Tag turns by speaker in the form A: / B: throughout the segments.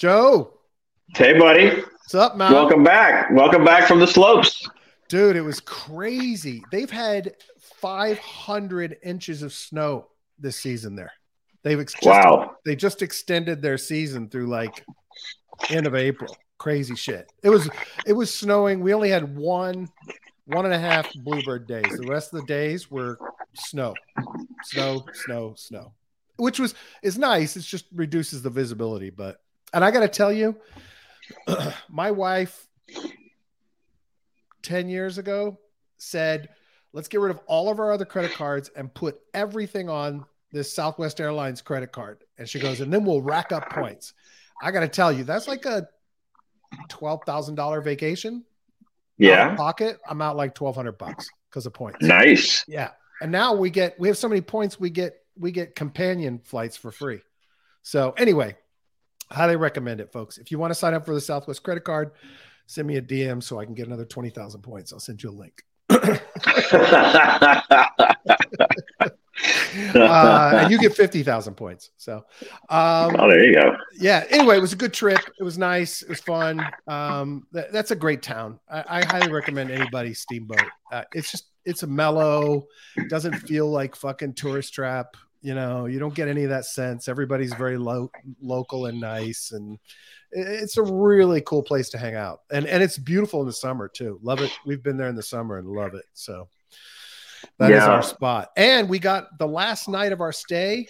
A: Joe.
B: Hey, buddy.
A: What's up, man?
B: Welcome back. Welcome back from the slopes.
A: Dude, it was crazy. They've had 500 inches of snow this season there. They've ex- just,
B: wow.
A: They just extended their season through like end of April. Crazy shit. It was it was snowing. We only had one one and a half bluebird days. The rest of the days were snow, snow, snow, snow, which was is nice. It just reduces the visibility. But and I got to tell you, my wife 10 years ago said, let's get rid of all of our other credit cards and put everything on this Southwest Airlines credit card. And she goes, and then we'll rack up points. I got to tell you, that's like a $12,000 vacation.
B: Yeah.
A: pocket. I'm out like 1200 bucks because of points.
B: Nice.
A: Yeah. And now we get, we have so many points, we get, we get companion flights for free. So anyway, highly recommend it, folks. If you want to sign up for the Southwest credit card, send me a DM so I can get another 20,000 points. I'll send you a link. uh, and you get 50,000 points. So, um,
B: oh, there you go.
A: Yeah. Anyway, it was a good trip. It was nice. It was fun. Um, th- that's a great town. I-, I highly recommend anybody Steamboat. Uh, it's just, it's a mellow, doesn't feel like fucking tourist trap. You know, you don't get any of that sense. Everybody's very low, local and nice. And it's a really cool place to hang out. And, and it's beautiful in the summer too. Love it. We've been there in the summer and love it. So, that yeah. is our spot. And we got the last night of our stay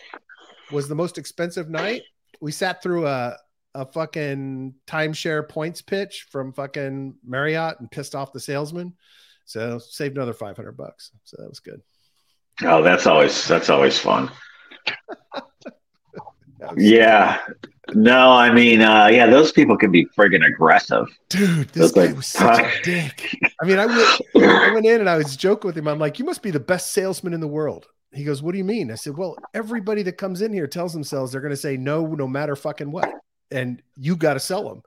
A: was the most expensive night. We sat through a a fucking timeshare points pitch from fucking Marriott and pissed off the salesman. So saved another 500 bucks. So that was good.
B: Oh, that's always that's always fun. yeah. No, I mean, uh, yeah, those people can be friggin' aggressive.
A: Dude, this guy like, was such a dick. I mean, I went, I went in and I was joking with him. I'm like, you must be the best salesman in the world. He goes, What do you mean? I said, Well, everybody that comes in here tells themselves they're going to say no, no matter fucking what. And you got to sell them.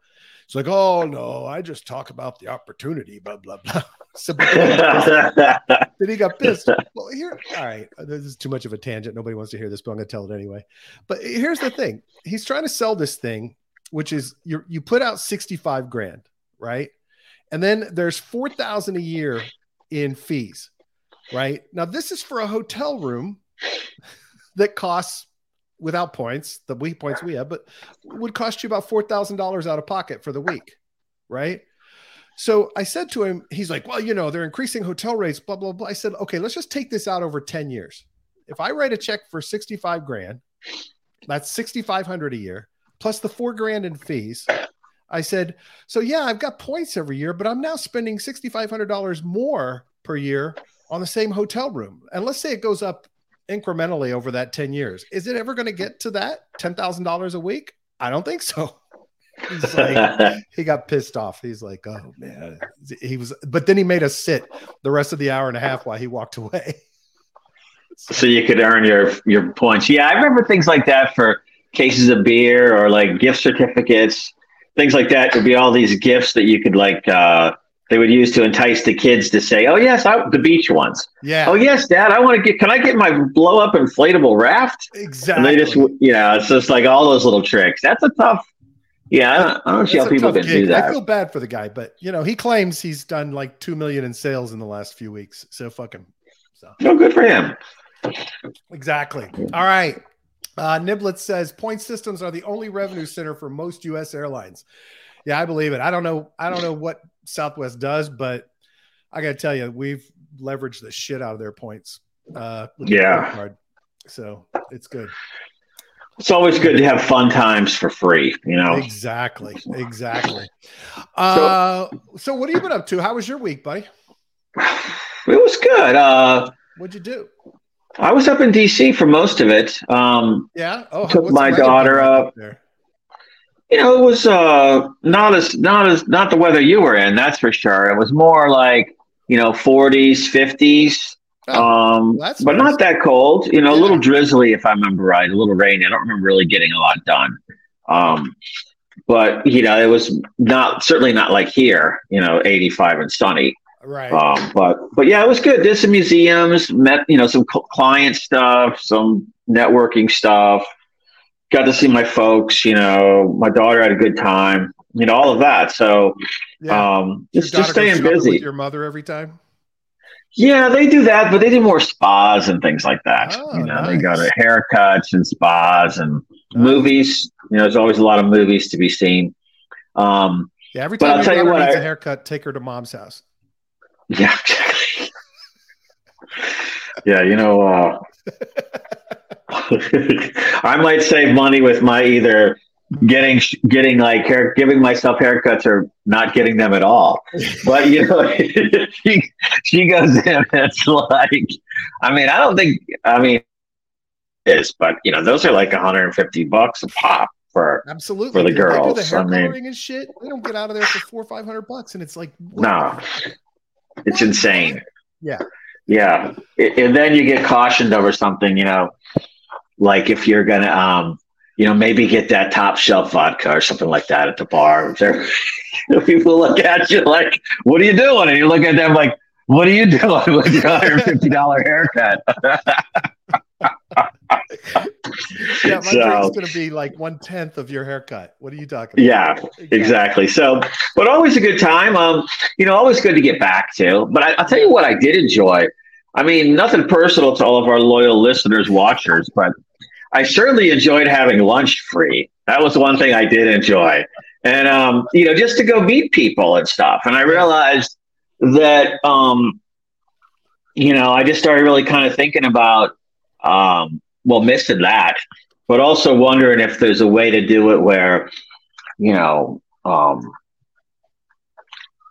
A: It's like, Oh, no, I just talk about the opportunity, blah, blah, blah. So, then he got pissed. Well, here, all right, this is too much of a tangent. Nobody wants to hear this, but I'm going to tell it anyway. But here's the thing: he's trying to sell this thing, which is you you put out 65 grand, right? And then there's 4,000 a year in fees, right? Now this is for a hotel room that costs without points, the week points we have, but would cost you about $4,000 out of pocket for the week, right? So I said to him, he's like, well, you know, they're increasing hotel rates, blah, blah, blah. I said, okay, let's just take this out over 10 years. If I write a check for 65 grand, that's 6,500 a year plus the four grand in fees. I said, so yeah, I've got points every year, but I'm now spending $6,500 more per year on the same hotel room. And let's say it goes up incrementally over that 10 years. Is it ever going to get to that $10,000 a week? I don't think so. He's like, he got pissed off. He's like, oh man, he was, but then he made us sit the rest of the hour and a half while he walked away.
B: so, so you could earn your your points. Yeah, I remember things like that for cases of beer or like gift certificates, things like that. There'd be all these gifts that you could like. uh they would use to entice the kids to say, "Oh yes, I, the beach ones."
A: Yeah.
B: Oh yes, Dad, I want to get. Can I get my blow up inflatable raft?
A: Exactly.
B: And they just, you know, it's just like all those little tricks. That's a tough yeah, I don't, I don't see how people can gig. do that.
A: I feel bad for the guy, but you know, he claims he's done like two million in sales in the last few weeks. So fuck him. So
B: no good for him.
A: Exactly. All right. Uh, Niblet says point systems are the only revenue center for most U.S. airlines. Yeah, I believe it. I don't know. I don't know what Southwest does, but I got to tell you, we've leveraged the shit out of their points. Uh,
B: yeah.
A: So it's good
B: it's always good to have fun times for free, you know.
A: Exactly, exactly. Uh, so, so what have you been up to? How was your week, buddy?
B: It was good. Uh,
A: What'd you do?
B: I was up in DC for most of it. Um,
A: yeah. Oh,
B: took my daughter up. There? You know, it was uh, not as not as not the weather you were in. That's for sure. It was more like you know 40s, 50s. Oh, um, but nice. not that cold. You know, yeah. a little drizzly if I remember right, a little rainy. I don't remember really getting a lot done. Um, but you know, it was not certainly not like here. You know, eighty five and sunny.
A: Right.
B: Um, but but yeah, it was good. Did some museums, met you know some client stuff, some networking stuff. Got to see my folks. You know, my daughter had a good time. You know, all of that. So, yeah. um, just just staying busy.
A: your mother every time.
B: Yeah, they do that, but they do more spas and things like that. Oh, you know, nice. they go to haircuts and spas and nice. movies. You know, there's always a lot of movies to be seen. Um,
A: yeah, every time I'll tell you what, needs I, a haircut, take her to mom's house.
B: Yeah, yeah, you know, uh, I might save money with my either getting getting like hair giving myself haircuts or not getting them at all. But you know she she goes in it's like i mean i don't think i mean is but you know those are like 150 bucks a pop for
A: absolutely
B: for the girls.
A: the hair I mean, and shit. They don't get out of there for four or five hundred bucks and it's like
B: no. It's insane.
A: Yeah.
B: Yeah. And then you get cautioned over something you know like if you're gonna um you know, maybe get that top shelf vodka or something like that at the bar. There, people look at you like, "What are you doing?" And you look at them like, "What are you doing with your hundred fifty dollar haircut?"
A: yeah, my so, drink's going to be like one tenth of your haircut. What are you talking
B: about? Yeah, exactly. So, but always a good time. Um, you know, always good to get back to. But I, I'll tell you what, I did enjoy. I mean, nothing personal to all of our loyal listeners, watchers, but I certainly enjoyed having lunch free. That was one thing I did enjoy. And, um, you know, just to go meet people and stuff. And I realized that, um, you know, I just started really kind of thinking about, um, well, missing that, but also wondering if there's a way to do it where, you know, um,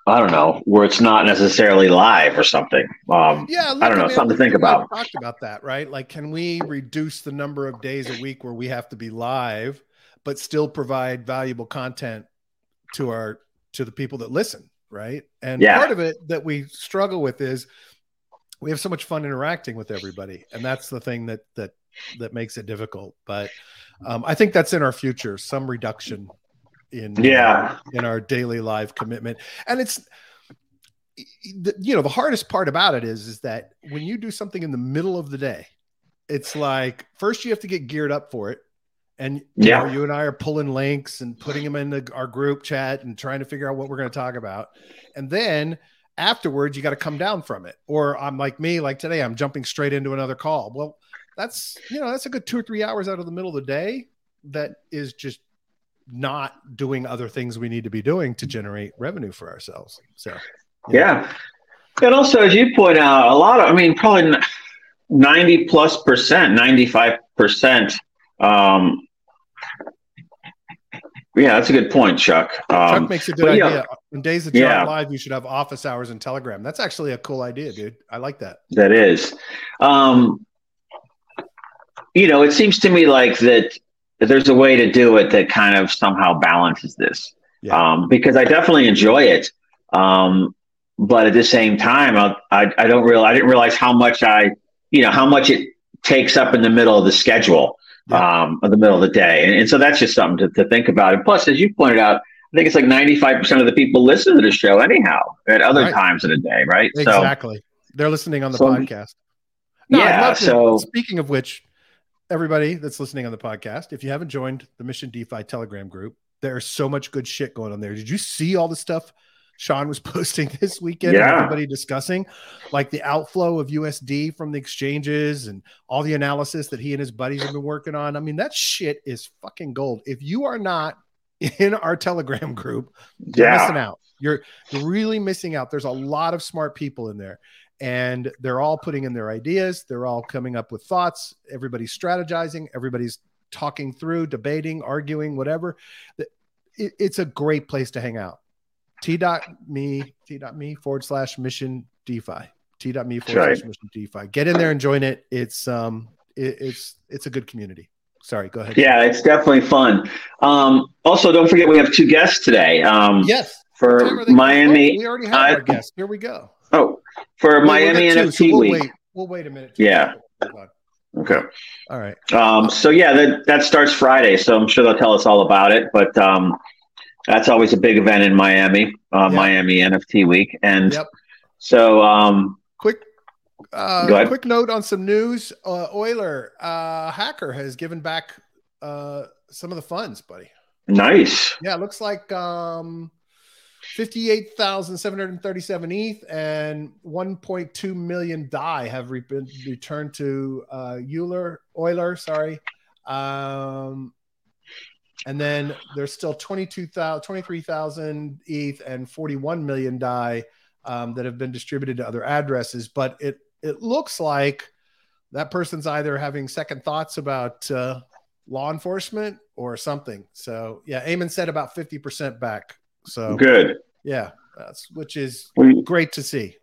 B: I don't know, where it's not necessarily live or something. Um, yeah, look, I don't know, I mean, something to think about.
A: Talked about that, right? Like, can we reduce the number of days a week where we have to be live, but still provide valuable content to our to the people that listen, right? And yeah. part of it that we struggle with is we have so much fun interacting with everybody, and that's the thing that that that makes it difficult. But um, I think that's in our future, some reduction in
B: yeah.
A: in our daily life commitment. And it's you know the hardest part about it is is that when you do something in the middle of the day it's like first you have to get geared up for it. And you yeah. know, you and i are pulling links and putting them in the, our group chat and trying to figure out what we're going to talk about. And then afterwards you got to come down from it. Or i'm like me like today i'm jumping straight into another call. Well that's you know that's a good two or three hours out of the middle of the day that is just not doing other things we need to be doing to generate revenue for ourselves. So,
B: yeah. Know. And also, as you point out, a lot of, I mean, probably 90 plus percent, 95 percent. Um, yeah, that's a good point, Chuck.
A: Um, Chuck makes a good idea. Yeah, In days of John yeah. live, you should have office hours and Telegram. That's actually a cool idea, dude. I like that.
B: That is. Um, you know, it seems to me like that there's a way to do it that kind of somehow balances this. Yeah. Um, because I definitely enjoy it. Um, but at the same time, I, I, I don't realize, I didn't realize how much I, you know, how much it takes up in the middle of the schedule, yeah. um, of the middle of the day. And, and so that's just something to, to think about. And plus, as you pointed out, I think it's like 95% of the people listen to the show anyhow at other right. times of the day, right?
A: Exactly. So, They're listening on the so, podcast. No, yeah. So, speaking of which, everybody that's listening on the podcast, if you haven't joined the Mission DeFi Telegram group, there's so much good shit going on there. Did you see all the stuff Sean was posting this weekend? Yeah. everybody discussing like the outflow of USD from the exchanges and all the analysis that he and his buddies have been working on. I mean, that shit is fucking gold. If you are not in our Telegram group, you're yeah. missing out. You're, you're really missing out. There's a lot of smart people in there and they're all putting in their ideas. They're all coming up with thoughts. Everybody's strategizing. Everybody's talking through debating arguing whatever. It's a great place to hang out. T.me t.me forward slash mission defi t.me forward right. slash mission defi get in there and join it. It's um it, it's it's a good community. Sorry go ahead.
B: Yeah it's definitely fun. Um also don't forget we have two guests today. Um
A: yes.
B: for miami
A: we already have uh, our guests. Here we go
B: Oh, for well, Miami NFT so we'll week.
A: Wait. We'll wait a minute.
B: Yeah. Okay.
A: All right.
B: Um, so yeah, that that starts Friday. So I'm sure they'll tell us all about it. But um, that's always a big event in Miami, uh, yep. Miami NFT week. And yep. so um,
A: quick uh, quick note on some news. Uh, Euler uh, hacker has given back uh, some of the funds, buddy.
B: Nice.
A: Yeah, it looks like um, 58,737 ETH and 1.2 million DAI have re- been returned to uh, Euler, Euler, sorry. Um, and then there's still 22,000, 23,000 ETH and 41 million DAI um, that have been distributed to other addresses. But it, it looks like that person's either having second thoughts about uh, law enforcement or something. So yeah, Eamon said about 50% back. So
B: good.
A: Yeah, that's which is
B: We-
A: great to see.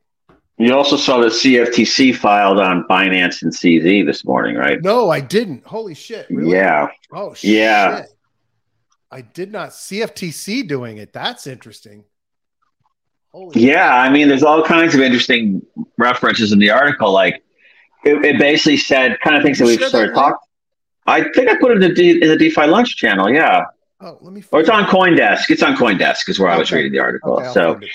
B: You also saw the CFTC filed on Binance and CZ this morning, right?
A: No, I didn't. Holy shit. Really?
B: Yeah.
A: Oh shit.
B: Yeah.
A: I did not CFTC doing it. That's interesting. Holy
B: Yeah, I mean, there's all kinds of interesting references in the article. Like, it, it basically said kind of things that we've
A: share
B: started
A: that
B: talking. I think I put it in the, D, in the DeFi lunch channel. Yeah,
A: Oh, let me
B: or it's on CoinDesk. It's on CoinDesk is where I was reading the article.
A: Okay,
B: so,
A: find it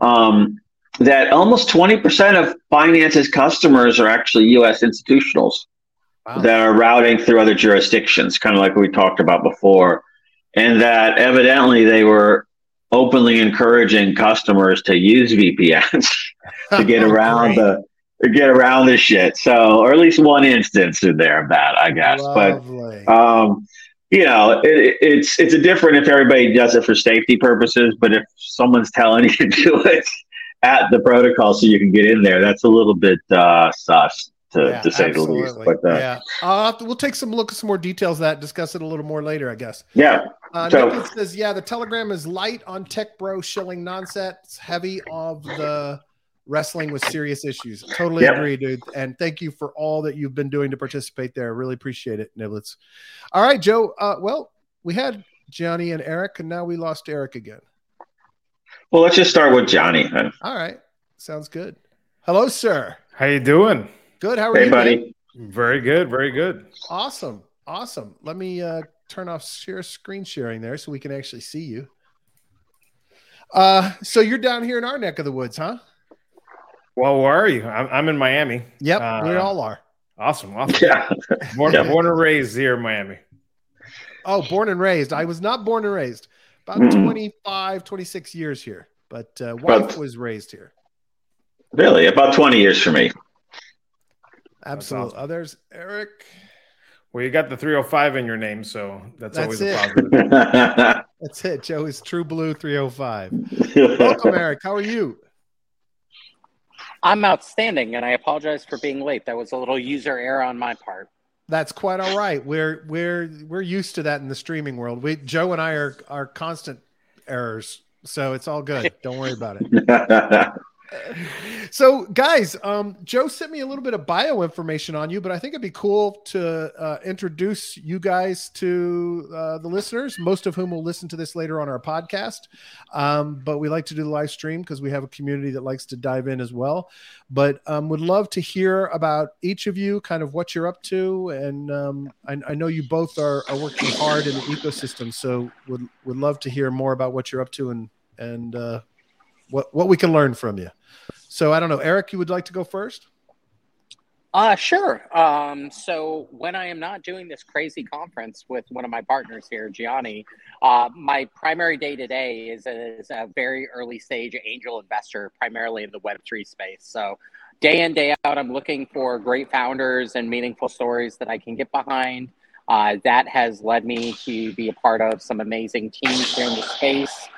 A: there.
B: um, that almost 20% of Binance's customers are actually U.S. institutionals
A: Wow.
B: that are routing through other jurisdictions, kind of like we talked about before, and that evidently they were openly encouraging customers to use VPNs to get around the get around this shit. So, or at least one instance in there of that, I guess.
A: Lovely.
B: But um, you know, it, it's it's a different if everybody does it for safety purposes, but if someone's telling you to do it at the protocol so you can get in there, that's a little bit uh, sus to,
A: Yeah,
B: to say the least.
A: absolutely.
B: But uh, yeah.
A: yeah, I'll have to- we'll take some look at some more details of that, discuss it a little more later, I guess. Yeah. Uh,
B: So-
A: Nicholas says, yeah, the Telegram is light on tech bro shilling nonsense, heavy of the wrestling with serious issues. Totally
B: Yep.
A: agree, dude. And thank you for all that you've been doing to participate there. Really appreciate it, Niblets. All right, Joe. Uh, well, we had Johnny and Erik, and now we lost Erik again.
B: Well, let's just start with Johnny. then.
A: All right, sounds good. Hello, sir.
C: How you doing?
A: Good. How are
B: Hey,
A: you, man?
B: buddy.
C: Very good, very good.
A: Awesome. Awesome. Let me uh, turn off share screen sharing there so we can actually see you. Uh, so you're down here in our neck of the woods, huh?
C: Well, where are you? I'm, I'm in Miami.
A: Yep,
C: Uh,
A: we all are.
C: Awesome, awesome.
B: Yeah.
C: Born,
B: Yeah.
C: born and raised here in Miami.
A: Oh, born and raised. I was not born and raised. About
B: Mm.
A: 25, 26 years here, but uh, wife
B: But-
A: was raised here.
B: Really, about 20 years for me.
A: Absolutely.
C: awesome.
A: There's Erik.
C: Well, you got the 305 in your name, so that's,
A: That's
C: always
A: it.
C: a positive.
A: That's it. Joe is True Blue 305. Welcome, Erik. How are you?
D: I'm outstanding, and I apologize for being late. That was a little user error on my part.
A: That's quite all right. We're we're we're used to that in the streaming world. We Joe and I are are constant errors, so it's all good. Don't worry about it. So, guys, um, Joe sent me a little bit of bio information on you, but I think it'd be cool to uh, introduce you guys to uh, the listeners, most of whom will listen to this later on our podcast. Um, but we like to do the live stream because we have a community that likes to dive in as well. But um, would love to hear about each of you, kind of what you're up to, and um, I, I know you both are, are working hard in the ecosystem, so would would love to hear more about what you're up to and and uh, what what we can learn from you. So I don't know, Erik, you would like to go first?
D: Uh, sure. Um, so when I am not doing this crazy conference with one of my partners here, Gianni, uh, my primary day to day is a very early stage angel investor, primarily in the Web3 space. So day in, day out, I'm looking for great founders and meaningful stories that I can get behind. Uh, that has led me to be a part of some amazing teams here in the space,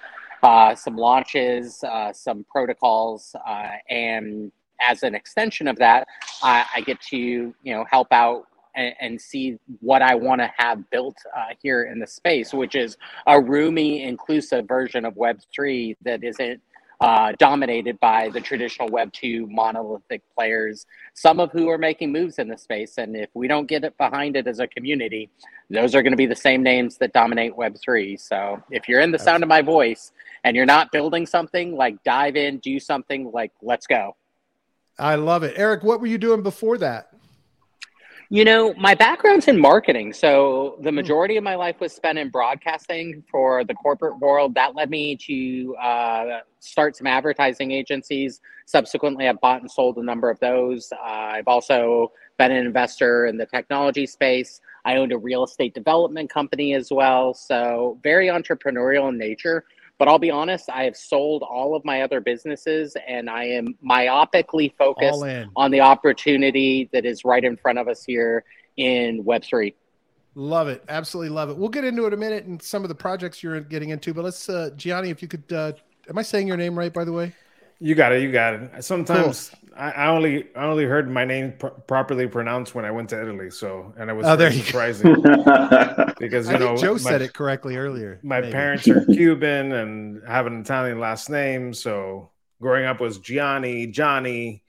D: uh, some launches, uh, some protocols, uh, and as an extension of that, I, get to you know help out and, and see what I want to have built uh, here in the space, which is a roomy, inclusive version of Web three that isn't uh, dominated by the traditional Web two monolithic players. Some of who are making moves in the space, and if we don't get it behind it as a community, those are going to be the same names that dominate Web three. So if you're in the sound of my voice and you're not building something, like dive in, do something, like let's go.
A: I love it. Erik, what were you doing before that?
D: You know, my background's in marketing. So the hmm. majority of my life was spent in broadcasting for the corporate world. That led me to uh, start some advertising agencies. Subsequently, I've bought and sold a number of those. Uh, I've also been an investor in the technology space. I owned a real estate development company as well. So very entrepreneurial in nature. But I'll be honest, I have sold all of my other businesses and I am myopically focused on the opportunity that is right in front of us here in Web3.
A: Love it. Absolutely love it. We'll get into it a minute and some of the projects you're getting into, but let's, uh, Gianni, if you could, uh, am I saying your name right, by the way?
C: You got it. You got it. Sometimes cool. I, I, only I only heard my name pr- properly pronounced when I went to Italy. So and I was oh, there surprising because you know
A: Joe my, said it correctly earlier.
C: My maybe. parents are Cuban and have an Italian last name. So growing up was Gianni, Johnny,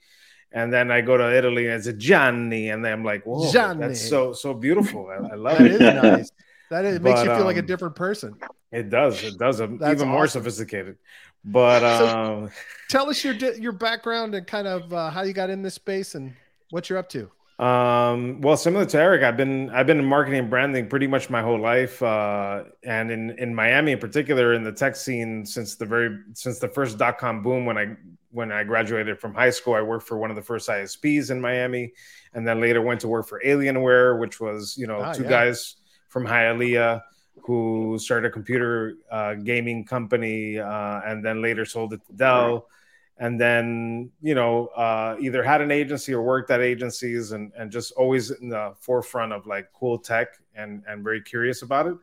C: and then I go to Italy and it's a Gianni, and then I'm like, whoa, Gianni. that's so so beautiful. I, I love
A: that
C: it.
A: Is nice. That is, it makes but, you feel um, like a um, different person.
C: It does. It does. That's even awesome. more sophisticated. But um, so
A: tell us your your background and kind of uh, how you got in this space and what you're up to.
C: Um, well, similar to Erik, I've been I've been in marketing and branding pretty much my whole life, uh, and in in Miami in particular, in the tech scene since the very since the first dot com boom when I when I graduated from high school, I worked for one of the first ISPs in Miami, and then later went to work for Alienware, which was you know ah, two yeah. guys from Hialeah who started a computer uh, gaming company uh, and then later sold it to Dell. And then, you know, uh, either had an agency or worked at agencies and, and just always in the forefront of like cool tech and, and very curious about it.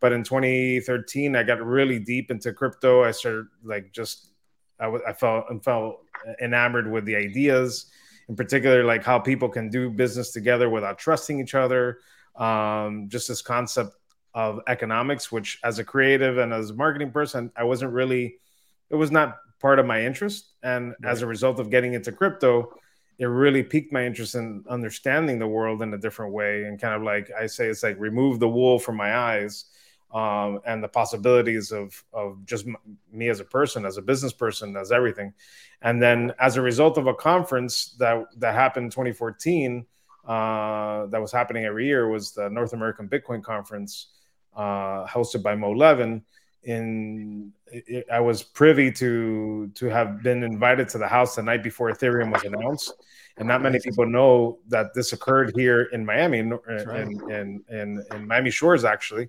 C: But in 2013, I got really deep into crypto. I started like just, I, w- I felt, I felt enamored with the ideas, in particular, like how people can do business together without trusting each other. Um, just this concept of economics, which as a creative and as a marketing person, I wasn't really, it was not part of my interest. And right. as a result of getting into crypto, it really piqued my interest in understanding the world in a different way. And kind of like I say, it's like remove the wool from my eyes um, and the possibilities of, of just me as a person, as a business person, as everything. And then as a result of a conference that, that happened in 2014, uh, that was happening every year was the North American Bitcoin Conference uh, hosted by Moe Levin. In I was privy to to have been invited to the house the night before Ethereum was announced, and not many people know that this occurred here in Miami, in in, in, in, Miami Shores actually,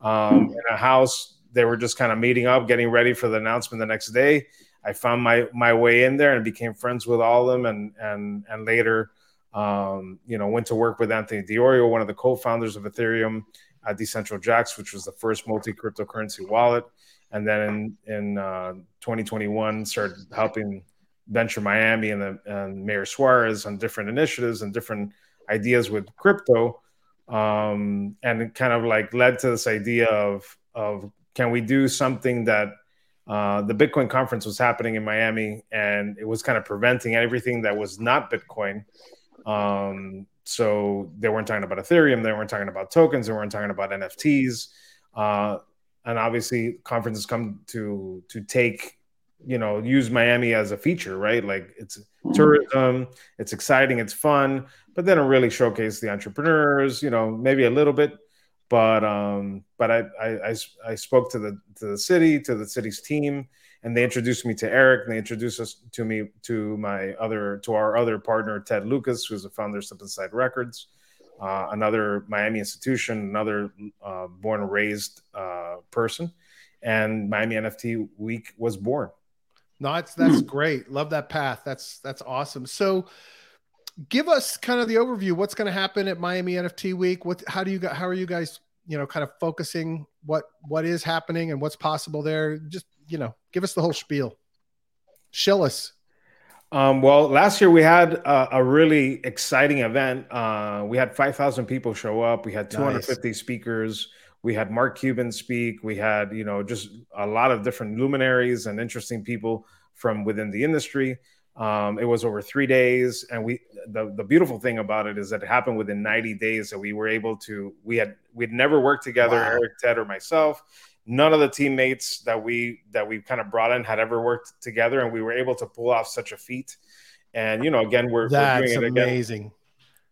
C: um, in a house. They were just kind of meeting up, getting ready for the announcement the next day. I found my my way in there and became friends with all of them, and and and later, um, you know, went to work with Anthony Di Iorio, one of the co-founders of Ethereum, at Decentral Jaxx, which was the first multi cryptocurrency wallet. And then in, in uh, 2021, started helping Venture Miami and, the, and Mayor Suarez on different initiatives and different ideas with crypto. Um, and it kind of like led to this idea of, of can we do something that uh, the Bitcoin conference was happening in Miami and it was kind of preventing everything that was not Bitcoin um, so they weren't talking about Ethereum, they weren't talking about tokens, they weren't talking about NFTs. Uh, and obviously, conferences come to to take, you know, use Miami as a feature, right? Like it's tourism, it's exciting, it's fun, but they don't really showcase the entrepreneurs, you know, maybe a little bit. But um, but I, I I I spoke to the to the city, to the city's team, and they introduced me to Erik. And they introduced us to me to my other to our other partner Ted Lucas, who's the founder of Slip-N-Slide Records, uh, another Miami institution, another uh, born and raised uh, person, and Miami NFT Week was born.
A: No, that's that's great. Love that path. That's that's awesome. So give us kind of the overview what's going to happen at miami nft week what how do you how are you guys you know kind of focusing what what is happening and what's possible there just you know, give us the whole spiel. Shill us.
C: Um, well, last year we had a, a really exciting event. Uh, we had 5,000 people show up. We had 250 nice. speakers. We had Mark Cuban speak. We had, you know, just a lot of different luminaries and interesting people from within the industry. Um, it was over three days, and we the the beautiful thing about it is that it happened within 90 days. That we were able to we had we'd never worked together, wow. Erik, Ted, or myself none of the teammates that we that we kind of brought in had ever worked together, and we were able to pull off such a feat. And you know, again, we're,
A: that's
C: we're
A: doing it amazing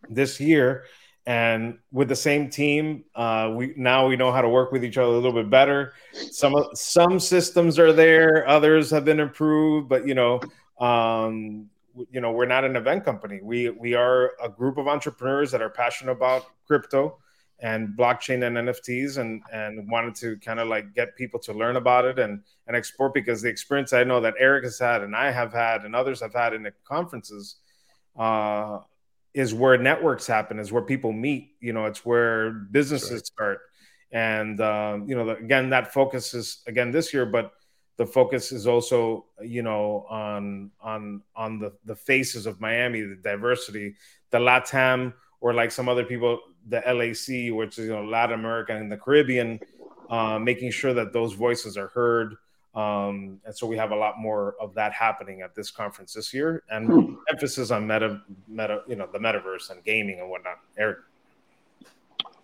C: this year. and with the same team, uh, we now we know how to work with each other a little bit better. Some some systems are there, others have been improved, but you know, um, you know, we're not an event company. We we are a group of entrepreneurs that are passionate about crypto and blockchain and NFTs and and wanted to kind of like get people to learn about it and and explore because the experience I know that Erik has had and I have had and others have had in the conferences uh, is where networks happen, is where people meet. You know, it's where businesses right. start, and um, you know, again, that focus is again this year, but the focus is also you know on on on the the faces of Miami, the diversity, the Latam, or like some other people, the LAC, which is you know Latin America and the Caribbean, uh, making sure that those voices are heard. Um, and so we have a lot more of that happening at this conference this year, and hmm. emphasis on meta, meta, you know, the metaverse and gaming and whatnot. Erik.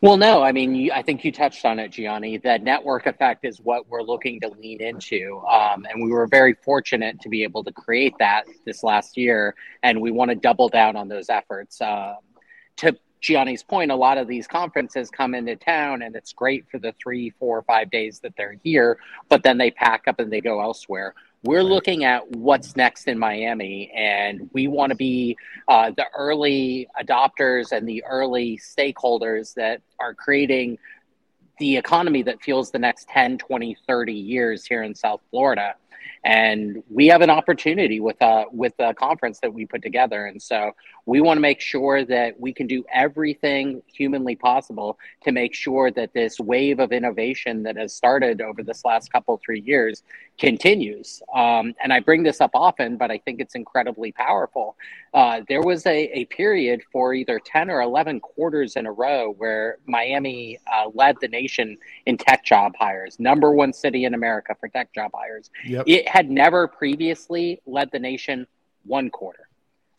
D: Well, no, I mean, I think you touched on it, Gianni. That network effect is what we're looking to lean into, um, and we were very fortunate to be able to create that this last year, and we want to double down on those efforts. Um, to Gianni's point, a lot of these conferences come into town and it's great for the three, four, five days that they're here, but then they pack up and they go elsewhere. We're looking at what's next in Miami, and we want to be uh, the early adopters and the early stakeholders that are creating the economy that fuels the next 10, 20, 30 years here in South Florida. And we have an opportunity with a with a conference that we put together. And so we want to make sure that we can do everything humanly possible to make sure that this wave of innovation that has started over this last couple three years continues um, and i bring this up often but i think it's incredibly powerful uh, there was a, a period for either 10 or 11 quarters in a row where miami uh, led the nation in tech job hires number one city in america for tech job hires yep. it had never previously led the nation one quarter.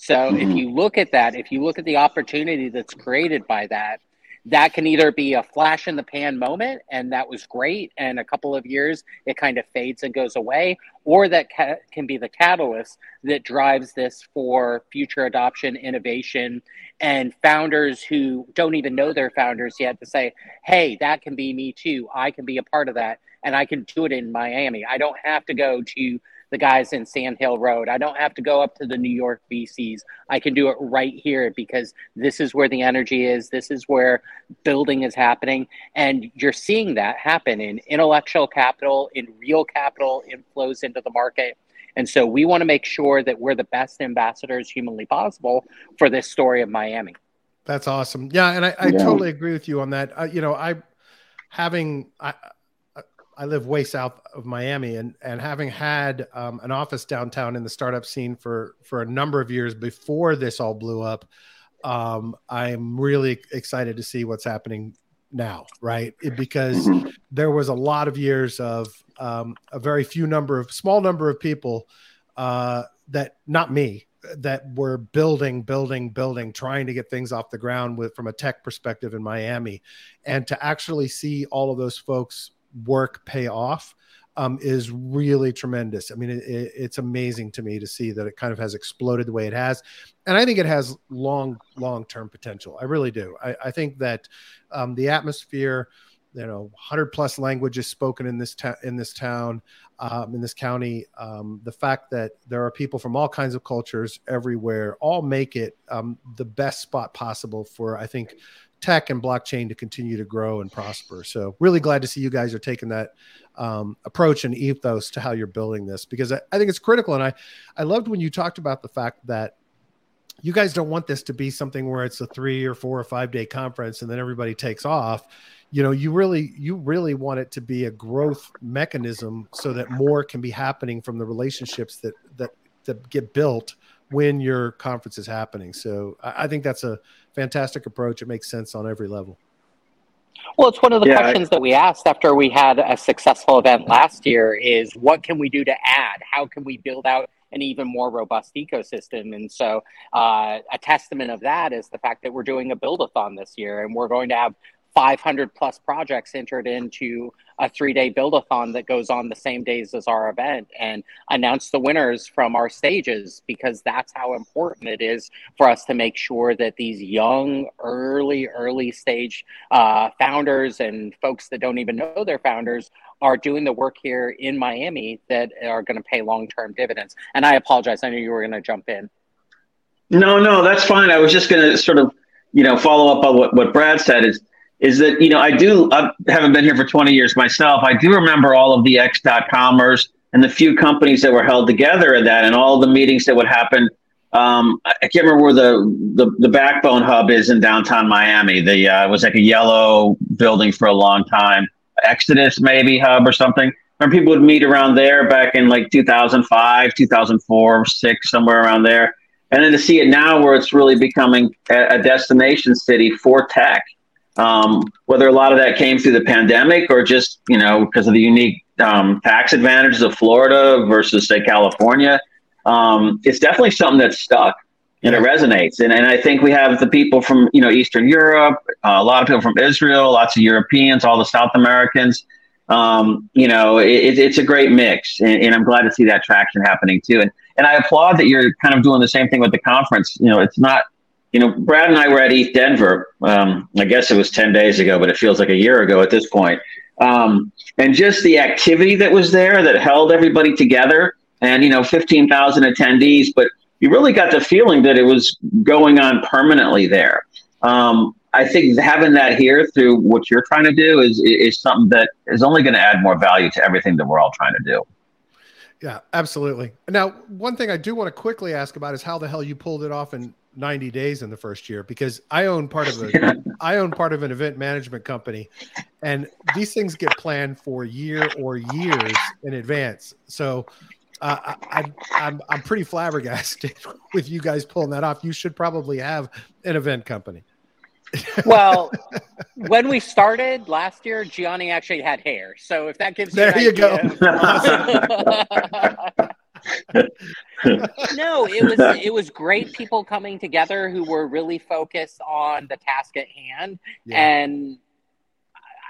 D: So mm-hmm. if you look at that, if you look at the opportunity that's created by that, that can either be a flash in the pan moment and that was great and a couple of years it kind of fades and goes away or that ca- can be the catalyst that drives this for future adoption innovation and founders who don't even know their founders yet to say hey that can be me too i can be a part of that and I can do it in Miami. I don't have to go to the guys in Sand Hill Road. I don't have to go up to the New York VCs. I can do it right here because this is where the energy is. This is where building is happening. And you're seeing that happen in intellectual capital, in real capital inflows into the market. And so we want to make sure that we're the best ambassadors humanly possible for this story of Miami.
A: That's awesome. Yeah. And I, I yeah. totally agree with you on that. Uh, you know, I, having I, I live way south of Miami, and and having had um, an office downtown in the startup scene for for a number of years before this all blew up, um, I'm really excited to see what's happening now, right? It, because mm-hmm. there was a lot of years of um, a very few number of small number of people uh, that not me that were building, building, building, trying to get things off the ground with from a tech perspective in Miami, and to actually see all of those folks work pay off um, is really tremendous. I mean, it, it, it's amazing to me to see that it kind of has exploded the way it has, and I think it has long, long term potential. I really do. I, I think that um, the atmosphere, you know, hundred plus languages spoken in this ta- in this town, um, in this county. Um, the fact that there are people from all kinds of cultures everywhere, all make it um, the best spot possible for I think tech and blockchain to continue to grow and prosper. So really glad to see you guys are taking that um, approach and ethos to how you're building this because I, I, think it's critical. And I, I loved when you talked about the fact that you guys don't want this to be something where it's a three or four or five day conference and then everybody takes off. You know, you really, you really want it to be a growth mechanism so that more can be happening from the relationships that that that get built when your conference is happening. So I, I think that's a fantastic approach. It makes sense on every level.
D: Well, it's one of the yeah, questions I, that we asked after we had a successful event last year is what can we do to add? How can we build out an even more robust ecosystem? And so uh, a testament of that is the fact that we're doing a build-a-thon this year and we're going to have 500 plus projects entered into a three day build-a-thon that goes on the same days as our event and announce the winners from our stages because that's how important it is for us to make sure that these young early early stage uh, founders and folks that don't even know they're founders are doing the work here in miami that are going to pay long-term dividends. And i apologize i knew you were going to jump in.
B: No no that's fine. I was just going to sort of you know follow up on what, what brad said is is that you know I do I haven't been here for 20 years myself. I do remember all of the X.comers and the few companies that were held together in that, and all the meetings that would happen. Um, I can't remember where the, the, the backbone hub is in downtown Miami. The uh, it was like a yellow building for a long time. Exodus maybe hub or something. Remember people would meet around there back in like 2005, 2004, six somewhere around there. And then to see it now where it's really becoming a, a destination city for tech um, whether a lot of that came through the pandemic or just you know because of the unique um, tax advantages of Florida versus say California, um, it's definitely something that's stuck and it resonates. And, and I think we have the people from you know Eastern Europe, uh, a lot of people from Israel, lots of Europeans, all the South Americans. Um, you know, it, it's a great mix, and, and I'm glad to see that traction happening too. And and I applaud that you're kind of doing the same thing with the conference. You know, it's not you know, Brad and I were at ETH Denver. Um, I guess it was 10 days ago, but it feels like a year ago at this point. Um, and just the activity that was there that held everybody together and, you know, 15,000 attendees, but you really got the feeling that it was going on permanently there. Um, I think having that here through what you're trying to do is, is something that is only going to add more value to everything that we're all trying to do.
A: Yeah, absolutely. Now, one thing I do want to quickly ask about is how the hell you pulled it off in 90 days in the first year because I own part of a I own part of an event management company and these things get planned for a year or years in advance. So uh, I, am I'm, I'm pretty flabbergasted with you guys pulling that off. You should probably have an event company.
D: well, when we started last year, Gianni actually had hair. So if that gives
A: you there you go.
D: no, it was it was great people coming together who were really focused on the task at hand. Yeah. And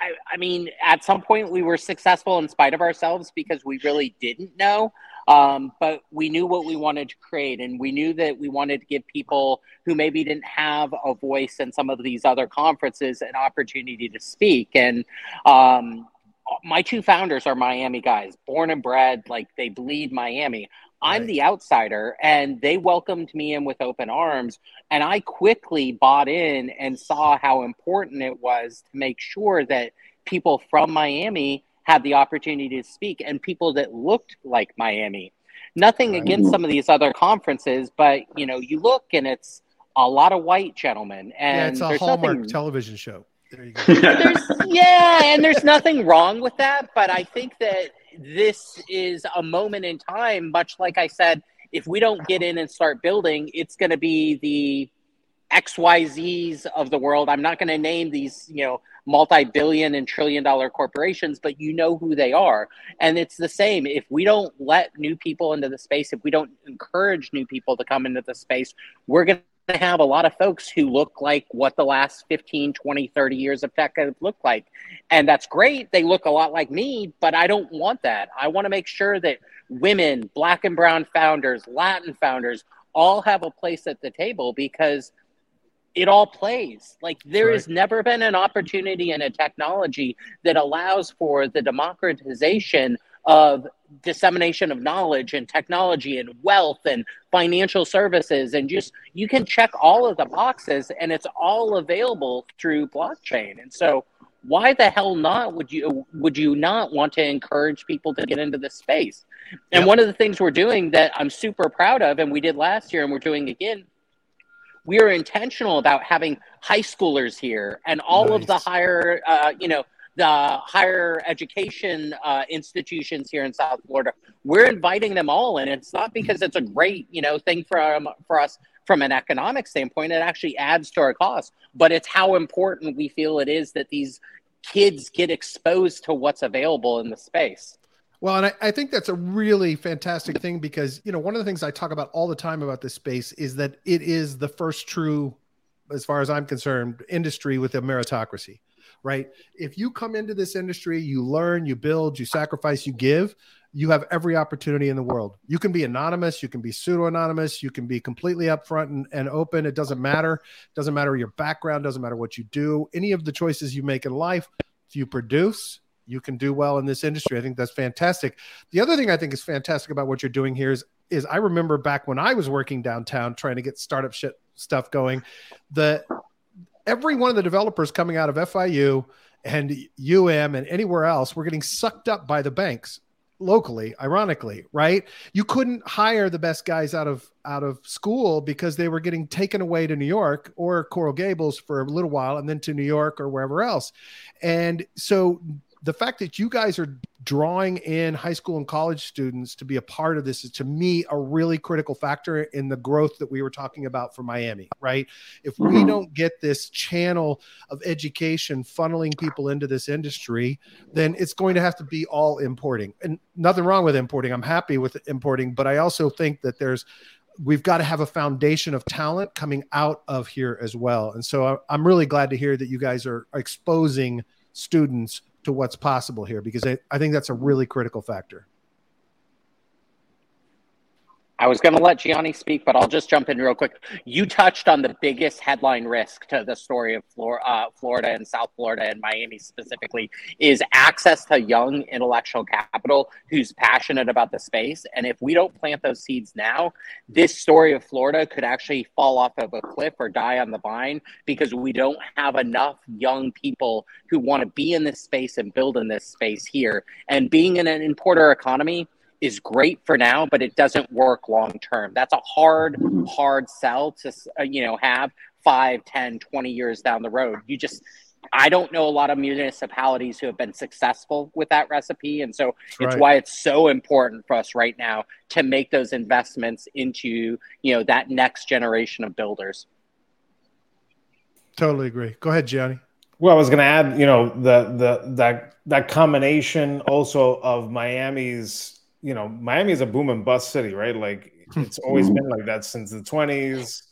D: I, I mean, at some point we were successful in spite of ourselves because we really didn't know. Um, but we knew what we wanted to create, and we knew that we wanted to give people who maybe didn't have a voice in some of these other conferences an opportunity to speak. And um, my two founders are Miami guys, born and bred, like they bleed Miami. I'm the outsider, and they welcomed me in with open arms. And I quickly bought in and saw how important it was to make sure that people from Miami had the opportunity to speak and people that looked like Miami. Nothing against some of these other conferences, but you know, you look and it's a lot of white gentlemen, and
A: yeah, it's a Hallmark nothing... television show.
D: There you go. yeah, and there's nothing wrong with that, but I think that this is a moment in time, much like I said, if we don't get in and start building, it's going to be the XYZs of the world. I'm not going to name these, you know, multi billion and trillion dollar corporations, but you know who they are. And it's the same. If we don't let new people into the space, if we don't encourage new people to come into the space, we're going to have a lot of folks who look like what the last 15, 20, 30 years of tech have looked like. And that's great. They look a lot like me, but I don't want that. I want to make sure that women, black and brown founders, Latin founders, all have a place at the table because it all plays. Like there right. has never been an opportunity in a technology that allows for the democratization of dissemination of knowledge and technology and wealth and financial services and just you can check all of the boxes and it's all available through blockchain and so why the hell not would you would you not want to encourage people to get into this space and yep. one of the things we're doing that i'm super proud of and we did last year and we're doing again we are intentional about having high schoolers here and all nice. of the higher uh, you know the higher education uh, institutions here in South Florida. We're inviting them all, and it's not because it's a great you know thing for um, for us from an economic standpoint. It actually adds to our cost, but it's how important we feel it is that these kids get exposed to what's available in the space.
A: Well, and I, I, think that's a really fantastic thing because, you know, one of the things I talk about all the time about this space is that it is the first true, as far as I'm concerned, industry with a meritocracy. Right? If you come into this industry, you learn, you build, you sacrifice, you give, you have every opportunity in the world. You can be anonymous, you can be pseudo anonymous, you can be completely upfront and, and open. It doesn't matter. It doesn't matter your background, doesn't matter what you do. Any of the choices you make in life, if you produce, you can do well in this industry. I think that's fantastic. The other thing I think is fantastic about what you're doing here is is I remember back when I was working downtown trying to get startup shit stuff going, the every one of the developers coming out of FIU and UM and anywhere else were getting sucked up by the banks locally ironically right? You couldn't hire the best guys out of out of school because they were getting taken away to new york or coral gables for a little while and then to new york or wherever else. And so the fact that you guys are drawing in high school and college students to be a part of this is to me a really critical factor in the growth that we were talking about for Miami, right? If we mm-hmm. don't get this channel of education funneling people into this industry, then it's going to have to be all importing. And nothing wrong with importing. I'm happy with importing, but I also think that there's we've got to have a foundation of talent coming out of here as well. And so I'm really glad to hear that you guys are exposing students to what's possible here because I, I think that's a really critical factor.
D: I was going to let Gianni speak, but I'll just jump in real quick. You touched on the biggest headline risk to the story of uh, Florida and South Florida and Miami specifically is access to young intellectual capital who's passionate about the space. And if we don't plant those seeds now, this story of Florida could actually fall off of a cliff or die on the vine because we don't have enough young people who want to be in this space and build in this space here. And being in an importer economy, is great for now, but it doesn't work long term. That's a hard, hard sell to uh, you know have five, 10, 20 years down the road. You just I don't know a lot of municipalities who have been successful with that recipe. And so it's why it's so important for us right now to make those investments into, you know, that next generation of builders.
A: Totally agree. Go ahead, Gianni.
C: Well, I was going to add, you know, the the that that combination also of Miami's you know, Miami is a boom and bust city, right? Like it's always been like that since the 20s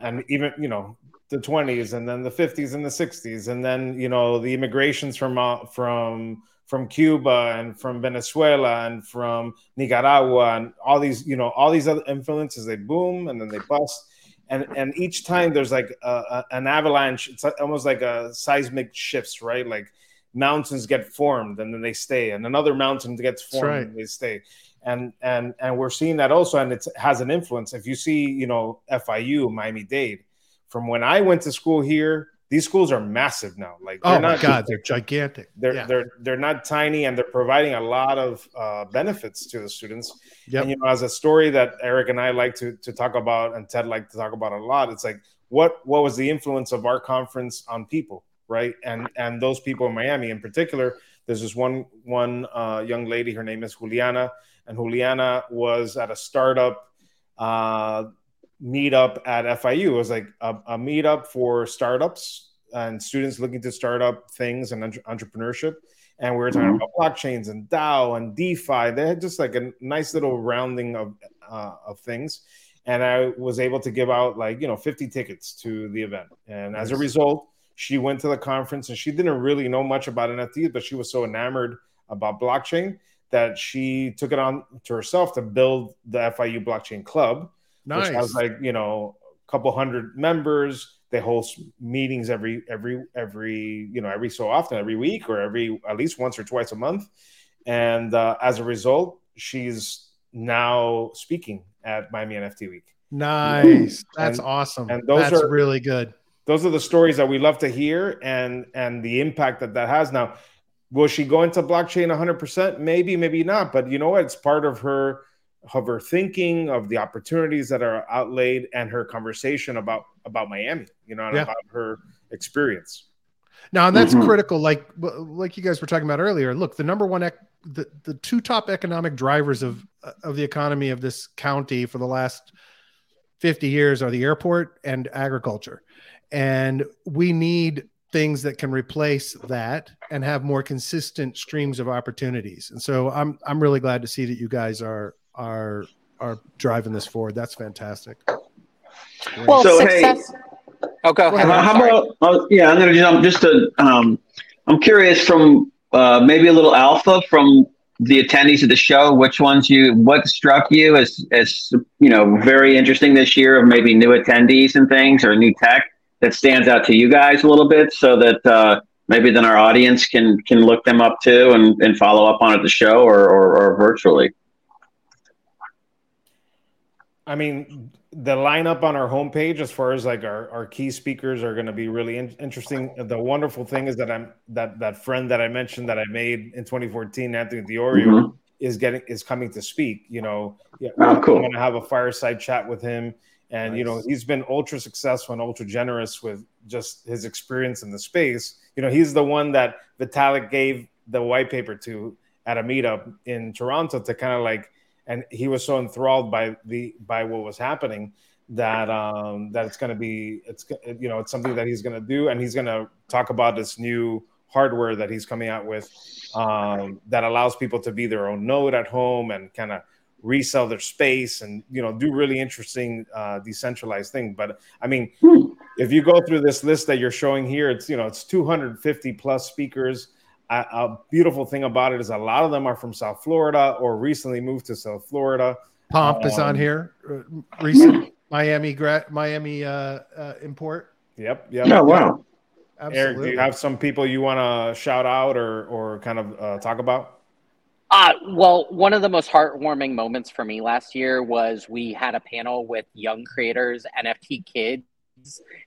C: and even, you know, the 20s and then the 50s and the 60s and then, you know, the immigrations from uh, from from Cuba and from Venezuela and from Nicaragua and all these, you know, all these other influences they boom and then they bust. And and each time there's like a, a, an avalanche, it's almost like a seismic shifts, right? Like mountains get formed and then they stay, and another mountain gets formed right. and they stay. And and and we're seeing that also, and it has an influence. If you see, you know, FIU, Miami Dade, from when I went to school here, these schools are massive now. Like,
A: oh my god, they're gigantic.
C: They're yeah. they're they're not tiny, and they're providing a lot of uh, benefits to the students. Yep. And you know, as a story that Erik and I like to to talk about, and Ted like to talk about a lot, it's like what what was the influence of our conference on people? Right? And and those people in Miami, in particular, there's this one one uh, young lady. Her name is Juliana, and Juliana was at a startup uh, meetup at FIU. It was like a, a meetup for startups and students looking to start up things and entre- entrepreneurship. And we were talking mm-hmm. about blockchains and DAO and DeFi. They had just like a nice little rounding of uh, of things. And I was able to give out like you know 50 tickets to the event. And as a result, she went to the conference and she didn't really know much about NFTs, but she was so enamored about blockchain that she took it on to herself to build the FIU Blockchain Club, nice. which has like you know a couple hundred members. They host meetings every every every you know every so often, every week or every at least once or twice a month. And uh, as a result, she's now speaking at Miami NFT Week.
A: Nice, that's and, awesome. And those that's are really good
C: those are the stories that we love to hear and and the impact that that has. Now will she go into blockchain 100% maybe maybe not but you know what? It's part of her of her thinking of the opportunities that are outlaid and her conversation about about miami you know yeah. about her experience.
A: Now and that's mm-hmm. critical like like you guys were talking about earlier. Look the number one ec- the, the two top economic drivers of of the economy of this county for the last 50 years are the airport and agriculture and we need things that can replace that and have more consistent streams of opportunities. And so I'm I'm really glad to see that you guys are are are driving this forward. That's fantastic.
D: Well, so, success. Hey. Oh, go ahead.
B: How, how about? Uh, yeah, I'm gonna jump just to. Um, I'm curious from uh, maybe a little alpha from the attendees of the show. Which ones you? What struck you as as you know very interesting this year of maybe new attendees and things or new tech that stands out to you guys a little bit, so that uh, maybe then our audience can can look them up too and, and follow up on it the show or, or, or virtually.
C: I mean, the lineup on our homepage, as far as like our, our key speakers, are going to be really in- interesting. The wonderful thing is that I'm that that friend that I mentioned that I made in 2014, Anthony Di Iorio, mm-hmm. is getting is coming to speak. You know, yeah, oh, cool. I'm going to have a fireside chat with him, and nice. you know, he's been ultra successful and ultra generous with just his experience in the space. You know, he's the one that Vitalik gave the white paper to at a meetup in Toronto to kind of like and he was so enthralled by the by what was happening that um that it's going to be it's you know it's something that he's going to do and he's going to talk about this new hardware that he's coming out with um that allows people to be their own node at home and kind of resell their space and you know do really interesting uh decentralized thing but i mean hmm. if you go through this list that you're showing here it's you know it's 250 plus speakers a, a, beautiful thing about it is a lot of them are from South Florida or recently moved to South Florida.
A: Pomp um, is on um, here. Uh, recent Miami gra- Miami uh, uh, import.
C: Yep. Yep.
B: Oh wow.
C: Absolutely. Erik, do you have some people you want to shout out or or kind of uh, talk about?
D: Uh, well, one of the most heartwarming moments for me last year was we had a panel with young creators, NFT kids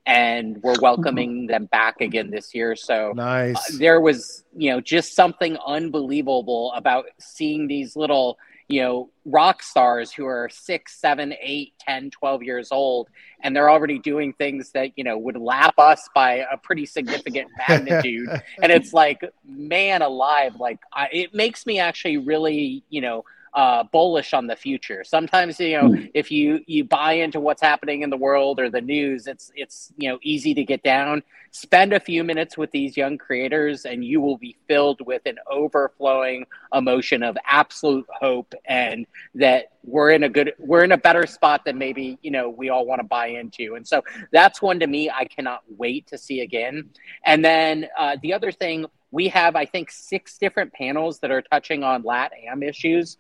D: and we're welcoming them back again this year. So
A: nice.
D: Uh, there was, you know, just something unbelievable about seeing these little, you know, rock stars who are six, seven, eight, 10, 12 years old, and they're already doing things that, you know, would lap us by a pretty significant magnitude. and it's like, man alive, like I, it makes me actually really, you know, uh, bullish on the future. Sometimes you know mm. if you you buy into what's happening in the world or the news, it's it's you know easy to get down. Spend a few minutes with these young creators, and you will be filled with an overflowing emotion of absolute hope and that we're in a good we're in a better spot than maybe you know we all want to buy into. And so that's one to me I cannot wait to see again. And then uh, the other thing we have I think six different panels that are touching on Lat Am issues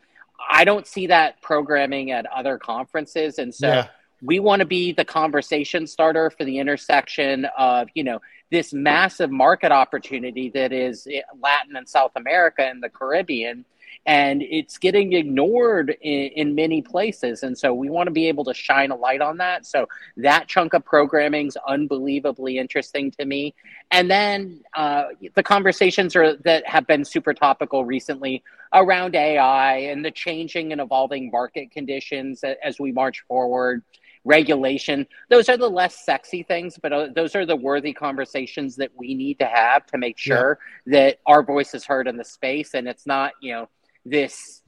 D: I don't see that programming at other conferences. And so yeah. we want to be the conversation starter for the intersection of, you know, this massive market opportunity that is Latin and South America and the Caribbean and it's getting ignored in, in, many places. And so we want to be able to shine a light on that. So that chunk of programming is unbelievably interesting to me. And then uh, the conversations are that have been super topical recently around ai and the changing and evolving market conditions as we march forward regulation. Those are the less sexy things but uh, those are the worthy conversations that we need to have to make sure yeah. that our voice is heard in the space and it's not you know this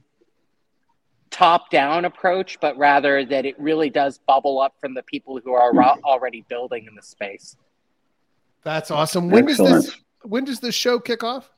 D: top down approach, but rather that it really does bubble up from the people who are already building in the space.
A: That's awesome. When Excellent. does this when does this show kick off?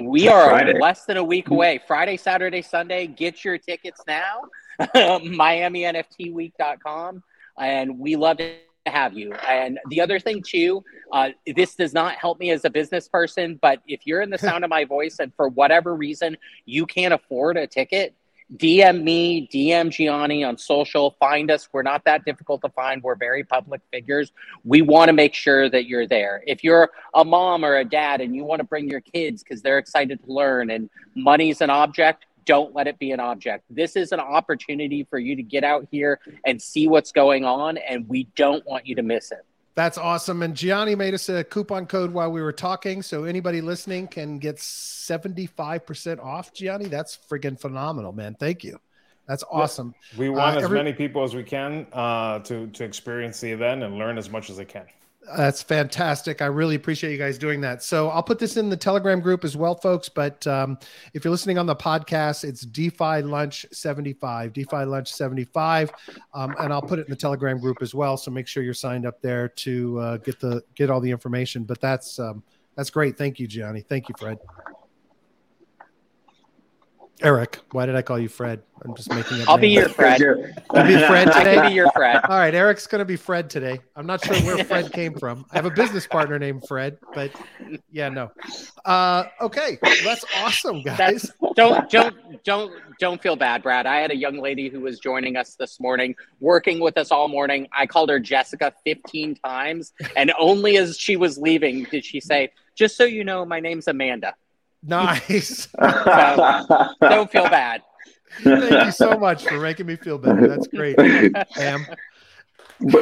D: We are Friday. less than a week mm-hmm. away. Friday, Saturday, Sunday. Get your tickets now. MiamiNFTweek.com. And we love to have you. And the other thing too, uh, this does not help me as a business person, but if you're in the sound of my voice and for whatever reason you can't afford a ticket, DM me, DM Gianni on social. Find us. We're not that difficult to find. We're very public figures. We want to make sure that you're there. If you're a mom or a dad and you want to bring your kids because they're excited to learn and money's an object, don't let it be an object. This is an opportunity for you to get out here and see what's going on, and we don't want you to miss it.
A: That's awesome. And Gianni made us a coupon code while we were talking. So anybody listening can get 75% off, Gianni. That's freaking phenomenal, man. Thank you. That's awesome.
C: We want uh, as every- many people as we can uh, to, to experience the event and learn as much as they can.
A: That's fantastic. I really appreciate you guys doing that. So I'll put this in the Telegram group as well, folks. But um, if you're listening on the podcast, it's DeFi Lunch 75, DeFi Lunch 75, um, and I'll put it in the Telegram group as well. So make sure you're signed up there to uh, get the get all the information. But that's um, that's great. Thank you, Gianni. Thank you, Fred. Erik, why did I call you Fred? I'm just making it.
D: I'll be your Fred.
A: You'll be Fred today.
D: can be your Fred.
A: All right, Erik's going to be Fred today. I'm not sure where Fred came from. I have a business partner named Fred, but yeah, no. Uh, okay, that's awesome, guys.
D: That's don't don't don't don't feel bad, Brad. I had a young lady who was joining us this morning, working with us all morning. I called her Jessica 15 times, and only as she was leaving did she say, "Just so you know, my name's Amanda."
A: Nice.
D: So, don't feel bad.
A: Thank you so much for making me feel better. That's great, Am.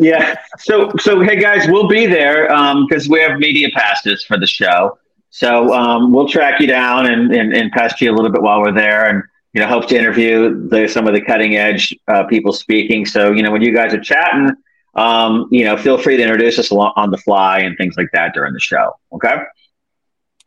B: yeah. So, so hey guys, we'll be there because we have media passes for the show. So um, we'll track you down and, and, and pest you a little bit while we're there, and you know, hope to interview the, some of the cutting edge uh, people speaking. So you know, when you guys are chatting, um, you know, feel free to introduce us along, on the fly and things like that during the show. Okay.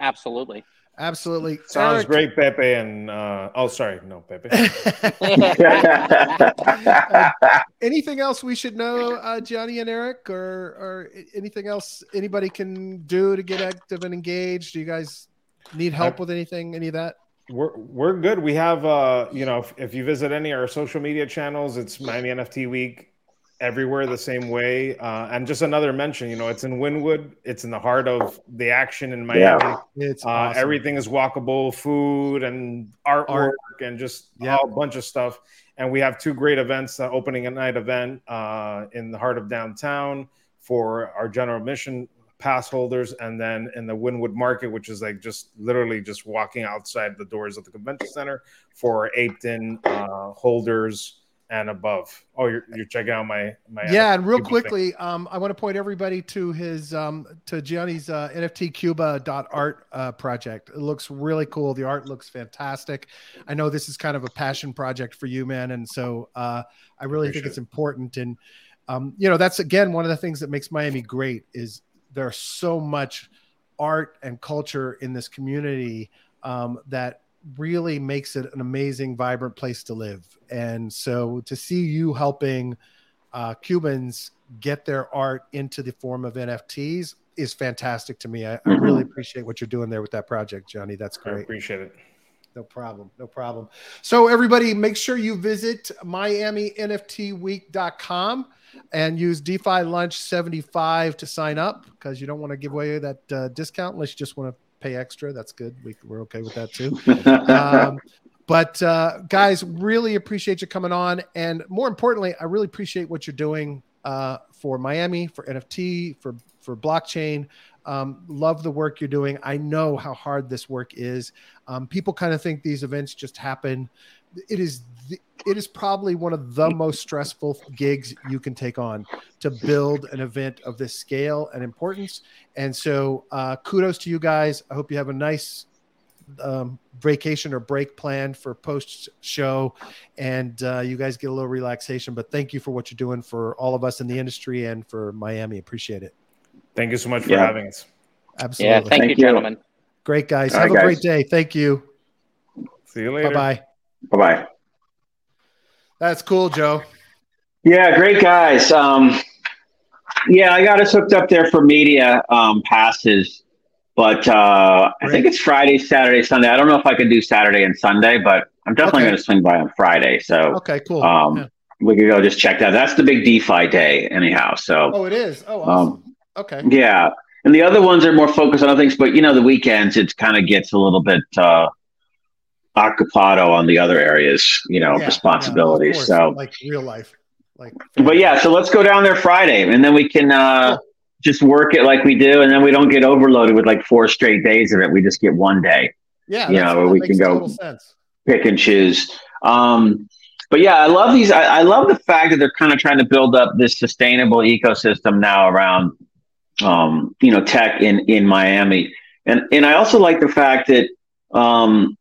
D: Absolutely.
A: Absolutely.
C: Sounds
A: Erik,
C: great, Pepe. And uh, oh, sorry, no, Pepe.
A: anything else we should know, uh, Gianni and Erik, or or anything else anybody can do to get active and engaged? Do you guys need help with anything? Any of that?
C: We're we're good. We have uh, you know, if, if you visit any of our social media channels, it's Miami NFT Week everywhere the same way. Uh, and just another mention, you know, it's in Wynwood. It's in the heart of the action in Miami.
B: Yeah.
A: It's
C: Uh,
A: awesome.
C: Everything is walkable, food and artwork
A: Art.
C: and just
A: Yeah.
C: a bunch of stuff. And we have two great events: uh, opening at night event uh, in the heart of downtown for our general admission pass holders, and then in the Wynwood Market, which is like just literally just walking outside the doors of the convention center for Apton uh, holders and above. Oh, you're, you're checking out my my
A: yeah, and real
C: Cuba
A: quickly, um, I want to point everybody to his um, to Gianni's uh, NFTCuba.art uh, project. It looks really cool. The art looks fantastic. I know this is kind of a passion project for you, man, and so uh, I really think it's important. And um, you know, that's again one of the things that makes Miami great is there's so much art and culture in this community um, that really makes it an amazing, vibrant place to live. And so to see you helping uh, Cubans get their art into the form of NFTs is fantastic to me. I, I really appreciate what you're doing there with that project, Gianni. That's
C: I
A: great.
C: appreciate it.
A: No problem. No problem. So everybody make sure you visit miaminftweek.com and use DeFi Lunch 75 to sign up because you don't want to give away that uh, discount unless you just want to pay extra. That's good. We, we're okay with that too. Um, but uh, guys, really appreciate you coming on. And more importantly, I really appreciate what you're doing uh, for Miami, for NFT, for for blockchain. Um, love the work you're doing. I know how hard this work is. Um, people kind of think these events just happen. It is the, it is probably one of the most stressful gigs you can take on to build an event of this scale and importance. And so, uh, kudos to you guys. I hope you have a nice um, vacation or break planned for post show, and uh, you guys get a little relaxation. But thank you for what you're doing for all of us in the industry and for Miami. Appreciate it.
C: Thank you so much for
B: Yeah.
C: having us.
A: Absolutely.
D: Yeah, thank,
B: Thank
D: you,
B: you.
D: gentlemen.
A: Great guys.
B: All
A: Have
B: right,
A: a great day. Thank you.
C: See you later.
A: Bye bye.
B: Bye bye.
A: That's cool, Joe.
B: Yeah, great guys. Um, yeah, I got us hooked up there for media um, passes, but uh, I think it's Friday, Saturday, Sunday. I don't know if I can do Saturday and Sunday, but I'm definitely
A: Okay.
B: going to swing by on Friday. So
A: Okay, cool.
B: um,
A: Yeah.
B: we could go just check that. That's the big DeFi day, anyhow. So
A: Oh, it is. Oh,
B: um,
A: okay.
B: yeah, and the other ones are more focused on other things, but you know, the weekends it kind of gets a little bit uh, occupado on the other areas, you know,
A: Yeah, yeah,
B: responsibilities.
A: course.
B: so
A: like real life. Like,
B: but yeah, so let's go down there Friday, and then we can uh,
A: Cool.
B: just work it like we do, and then we don't get overloaded with like four straight days of it. We just get one day,
A: yeah,
B: you know,
A: that
B: we can go- pick and choose. Um, but yeah, I love these. I, I love the fact that they're kind of trying to build up this sustainable ecosystem now around, um, you know, tech in in Miami, and and I also like the fact that um,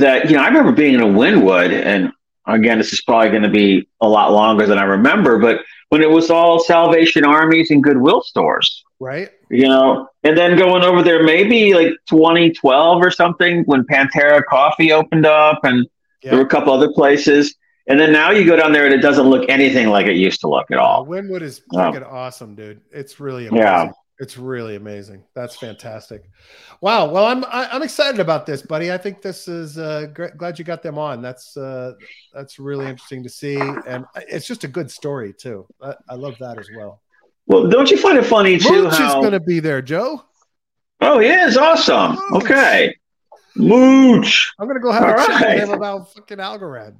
B: that you know I remember being in a Wynwood, and again, this is probably going to be a lot longer than I remember, but when it was all Salvation Armies and Goodwill stores,
A: Right?
B: you know, and then going over there maybe like 2012 or something when Pantera Coffee opened up, and there were a couple other places. And then now you go down there and it doesn't look anything like it used to look at all.
A: Wynwood is
B: Yeah.
A: freaking awesome, dude. It's really amazing.
B: Yeah.
A: It's really amazing. That's fantastic. Wow. Well, I'm I, am i am excited about this, buddy. I think this is uh, great. glad you got them on. That's uh, that's really interesting to see, and it's just a good story too. I, I love that as well.
B: Well, don't you find it funny too?
A: Mooch how... is going to be there, Joe.
B: Oh, he is awesome. Mooch. Okay, Mooch.
A: I'm going to go have All a right. chat with him about fucking Algorand.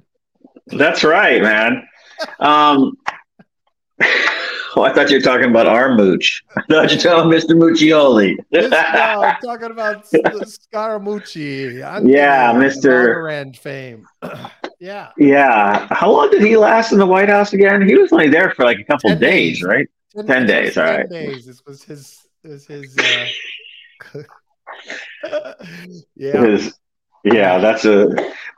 B: That's right, man. Um, Oh, I thought you were talking about our mooch. I thought you were talking Mr. Muccioli.
A: no, I'm talking about Scaramucci.
B: yeah, Mr.
A: End fame. yeah.
B: Yeah. How long did he last in the White House again? He was only there for like a couple days, days, right? Ten, 10 days. All right.
A: days. This was his. This his. Uh... yeah.
B: His, yeah, that's a.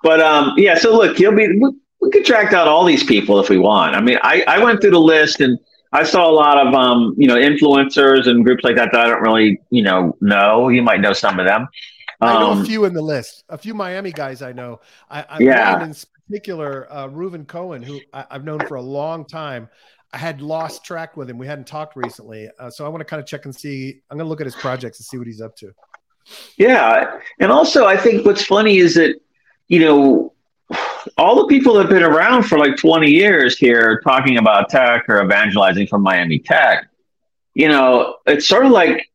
B: But um, yeah. So look, he'll be. We, we could track down all these people if we want. I mean, I I went through the list and I saw a lot of um, you know, influencers and groups like that that I don't really, you know, know. You might know some of them.
A: Um, I know a um, few in the list. A few Miami guys I know. I, I yeah. in particular, uh, Reuven Cohen, who I, have known for a long time. I had lost track with him. We hadn't talked recently, uh, so I want to kind of check and see. I'm going to look at his projects and see what he's up to.
B: Yeah, and also I think what's funny is that you know all the people that have been around for like 20 years here talking about tech or evangelizing from Miami Tech, you know, it's sort of like,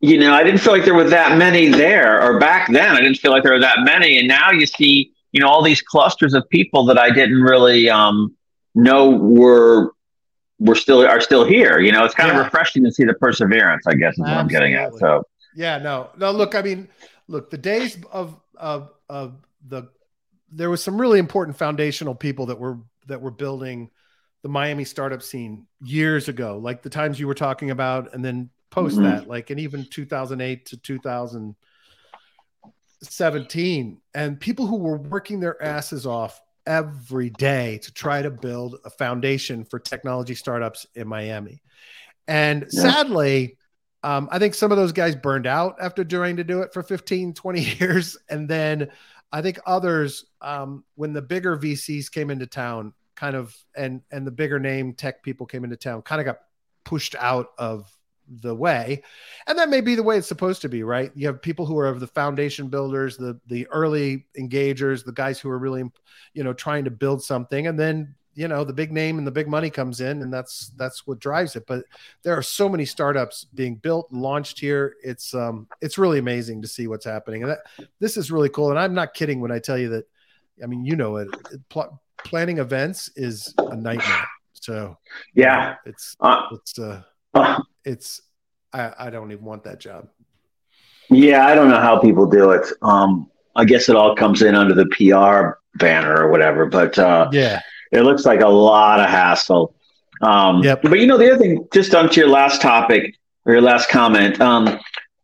B: you know, I didn't feel like there were that many there, or back then, I didn't feel like there were that many. And now you see, you know, all these clusters of people that I didn't really um, know were were still are still here. You know, it's kind yeah. of refreshing to see the perseverance. I guess is Absolutely. what I'm getting at. So
A: yeah, no, no. Look, I mean, look, the days of of of the there was some really important foundational people that were that were building the Miami startup scene years ago, like the times you were talking about, and then post mm-hmm. that, like, and even 2008 to 2017, and people who were working their asses off every day to try to build a foundation for technology startups in Miami. And yeah. sadly, um, I think some of those guys burned out after trying to do it for 15, 20 years. And then I think others, um, when the bigger VCs came into town, kind of, and and the bigger name tech people came into town, kind of got pushed out of the way, and that may be the way it's supposed to be, right? You have people who are of the foundation builders, the the early engagers, the guys who are really, you know, trying to build something, and then you know the big name and the big money comes in and that's that's what drives it. But there are so many startups being built and launched here. It's um it's really amazing to see what's happening. And that, this is really cool. And i'm not kidding when i tell you that i mean you know it, pl- planning events is a nightmare. So
B: yeah.
A: It's uh, it's uh, uh, it's I, I don't even want that job.
B: Yeah i don't know how people do it. Um i guess it all comes in under the pr banner or whatever but uh
A: yeah
B: it looks like a lot of hassle. Um, yep. But you know, the other thing, just onto your last topic or your last comment, um,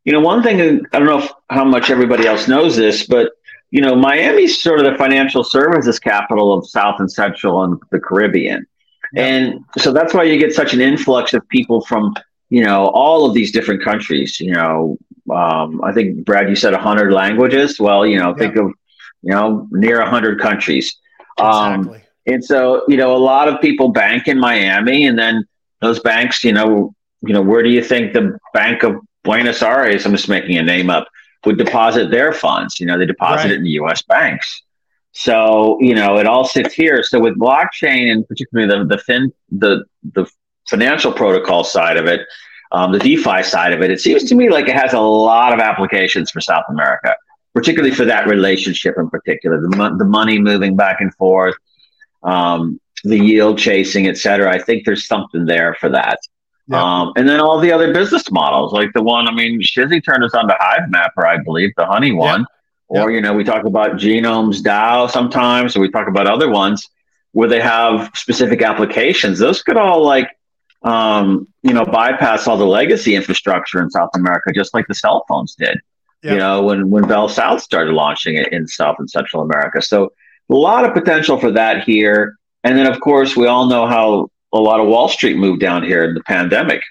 B: you know, one thing I don't know if, how much everybody else knows this, but you know, Miami's sort of the financial services capital of South and Central and the Caribbean, yep. and so that's why you get such an influx of people from you know all of these different countries. You know, um, I think Brad, you said hundred languages. Well, you know, yep. think of you know near hundred countries. Um, exactly. And so, you know, a lot of people bank in Miami, and then those banks, you know, you know, where do you think the Bank of Buenos Aires, I'm just making a name up, would deposit their funds? You know, they deposit right. it in the U.S. banks. So, you know, it all sits here. So with blockchain and particularly the the fin the the financial protocol side of it, um, the DeFi side of it, it seems to me like it has a lot of applications for South America, particularly for that relationship in particular, the, the money moving back and forth, um, the yield chasing, et cetera. I think there's something there for that. Yeah. Um, and then all the other business models, like the one, I mean, Shizzy turned us on to Hivemapper, I believe, the honey one. Yeah. Or, yeah. you know, we talk about Genomes DAO sometimes, or we talk about other ones where they have specific applications. Those could all like, um, you know, bypass all the legacy infrastructure in South America, just like the cell phones did. You know, when when Bell South started launching it in South and Central America. So a lot of potential for that here. And then, of course, we all know how a lot of Wall Street moved down here in the pandemic.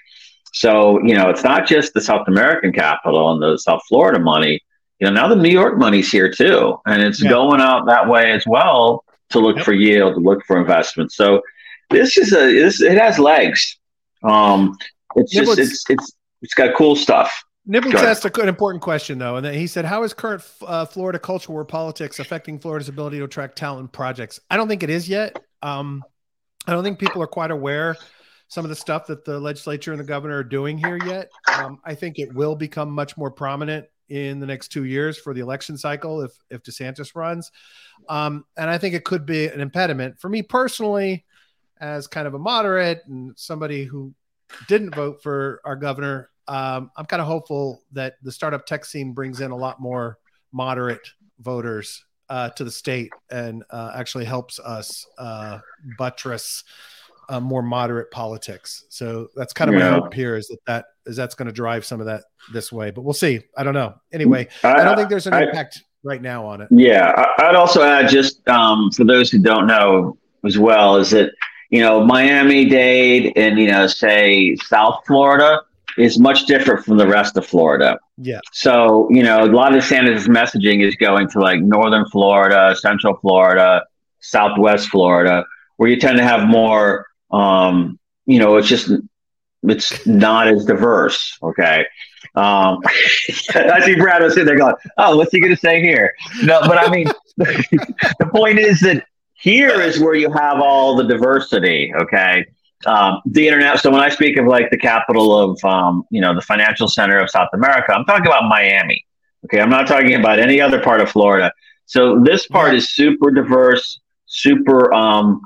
B: So, you know, it's not just the South American capital and the South Florida money. You know, now the New York money's here too. And it's yeah. going out that way as well to look yep. for yield, to look for investment. So this is a this it has legs. Um it's just it's it's it's got cool stuff.
A: Nibbles asked an important question though, and then he said, "How is current uh, Florida culture war politics affecting Florida's ability to attract talent projects?" I don't think it is yet. Um, I don't think people are quite aware some of the stuff that the legislature and the governor are doing here yet. Um, I think it will become much more prominent in the next two years for the election cycle if if DeSantis runs, um, and I think it could be an impediment for me personally, as kind of a moderate and somebody who didn't vote for our governor um, I'm kind of hopeful that the startup tech scene brings in a lot more moderate voters uh, to the state and uh, actually helps us uh, buttress uh, more moderate politics. So that's kind of yeah. my hope here is that that is that's going to drive some of that this way. But we'll see. I don't know. Anyway, I, I don't think there's an I, impact right now on it.
B: Yeah, I'd also add just um, for those who don't know as well is that you know Miami Dade and you know say South Florida is much different from the rest of Florida.
A: Yeah.
B: So, you know, a lot of Sanders' messaging is going to like northern Florida, central Florida, southwest Florida, where you tend to have more um, you know, it's just it's not as diverse. Okay. Um, I see Brad was sitting there going, "Oh, what's he going to say here?" No, but I mean, the point is that here is where you have all the diversity. Okay, um, the internet. So when I speak of like the capital of, um, you know, the financial center of South America, I'm talking about Miami. Okay, I'm not talking about any other part of Florida. So this part is super diverse, super, um,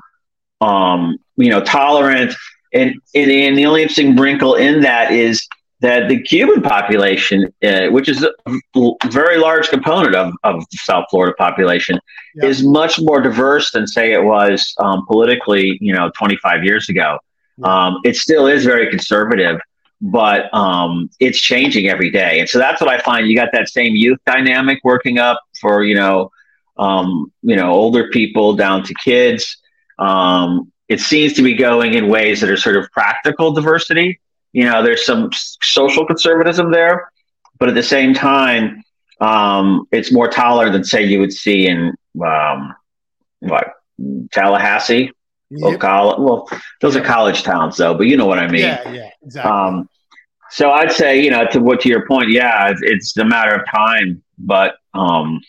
B: um, you know, tolerant, and, and, and the only interesting wrinkle in that is that the Cuban population, uh, which is a very large component of, of the South Florida population, yeah. is much more diverse than say it was um, politically, you know, 25 years ago. Yeah. Um, it still is very conservative, but um, it's changing every day, and so that's what I find. You got that same youth dynamic working up for you know, um, you know, older people down to kids. Um, it seems to be going in ways that are sort of practical diversity you know, there's some social conservatism there, but at the same time, um, it's more tolerant than say you would see in um, what Tallahassee. Yep. College, well, those are college towns, though. But you know what I mean.
A: Yeah, yeah, exactly. Um,
B: so I'd say, you know, to what to your point, yeah, it's, it's a matter of time, but um,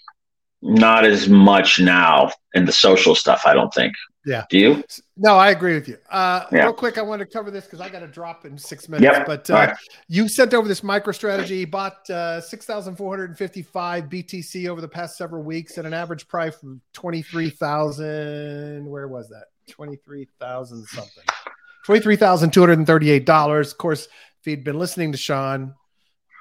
B: not as much now in the social stuff. I don't think.
A: Yeah.
B: Do you?
A: No, I agree with you. Uh, yeah. Real quick, I want to cover this because I got to drop in six minutes. Yep. But uh, right. you sent over this MicroStrategy, bought uh, 6,455 BTC over the past several weeks at an average price of 23,000. Where was that? 23,000 something. $23,238. Of course, if he'd been listening to Sean,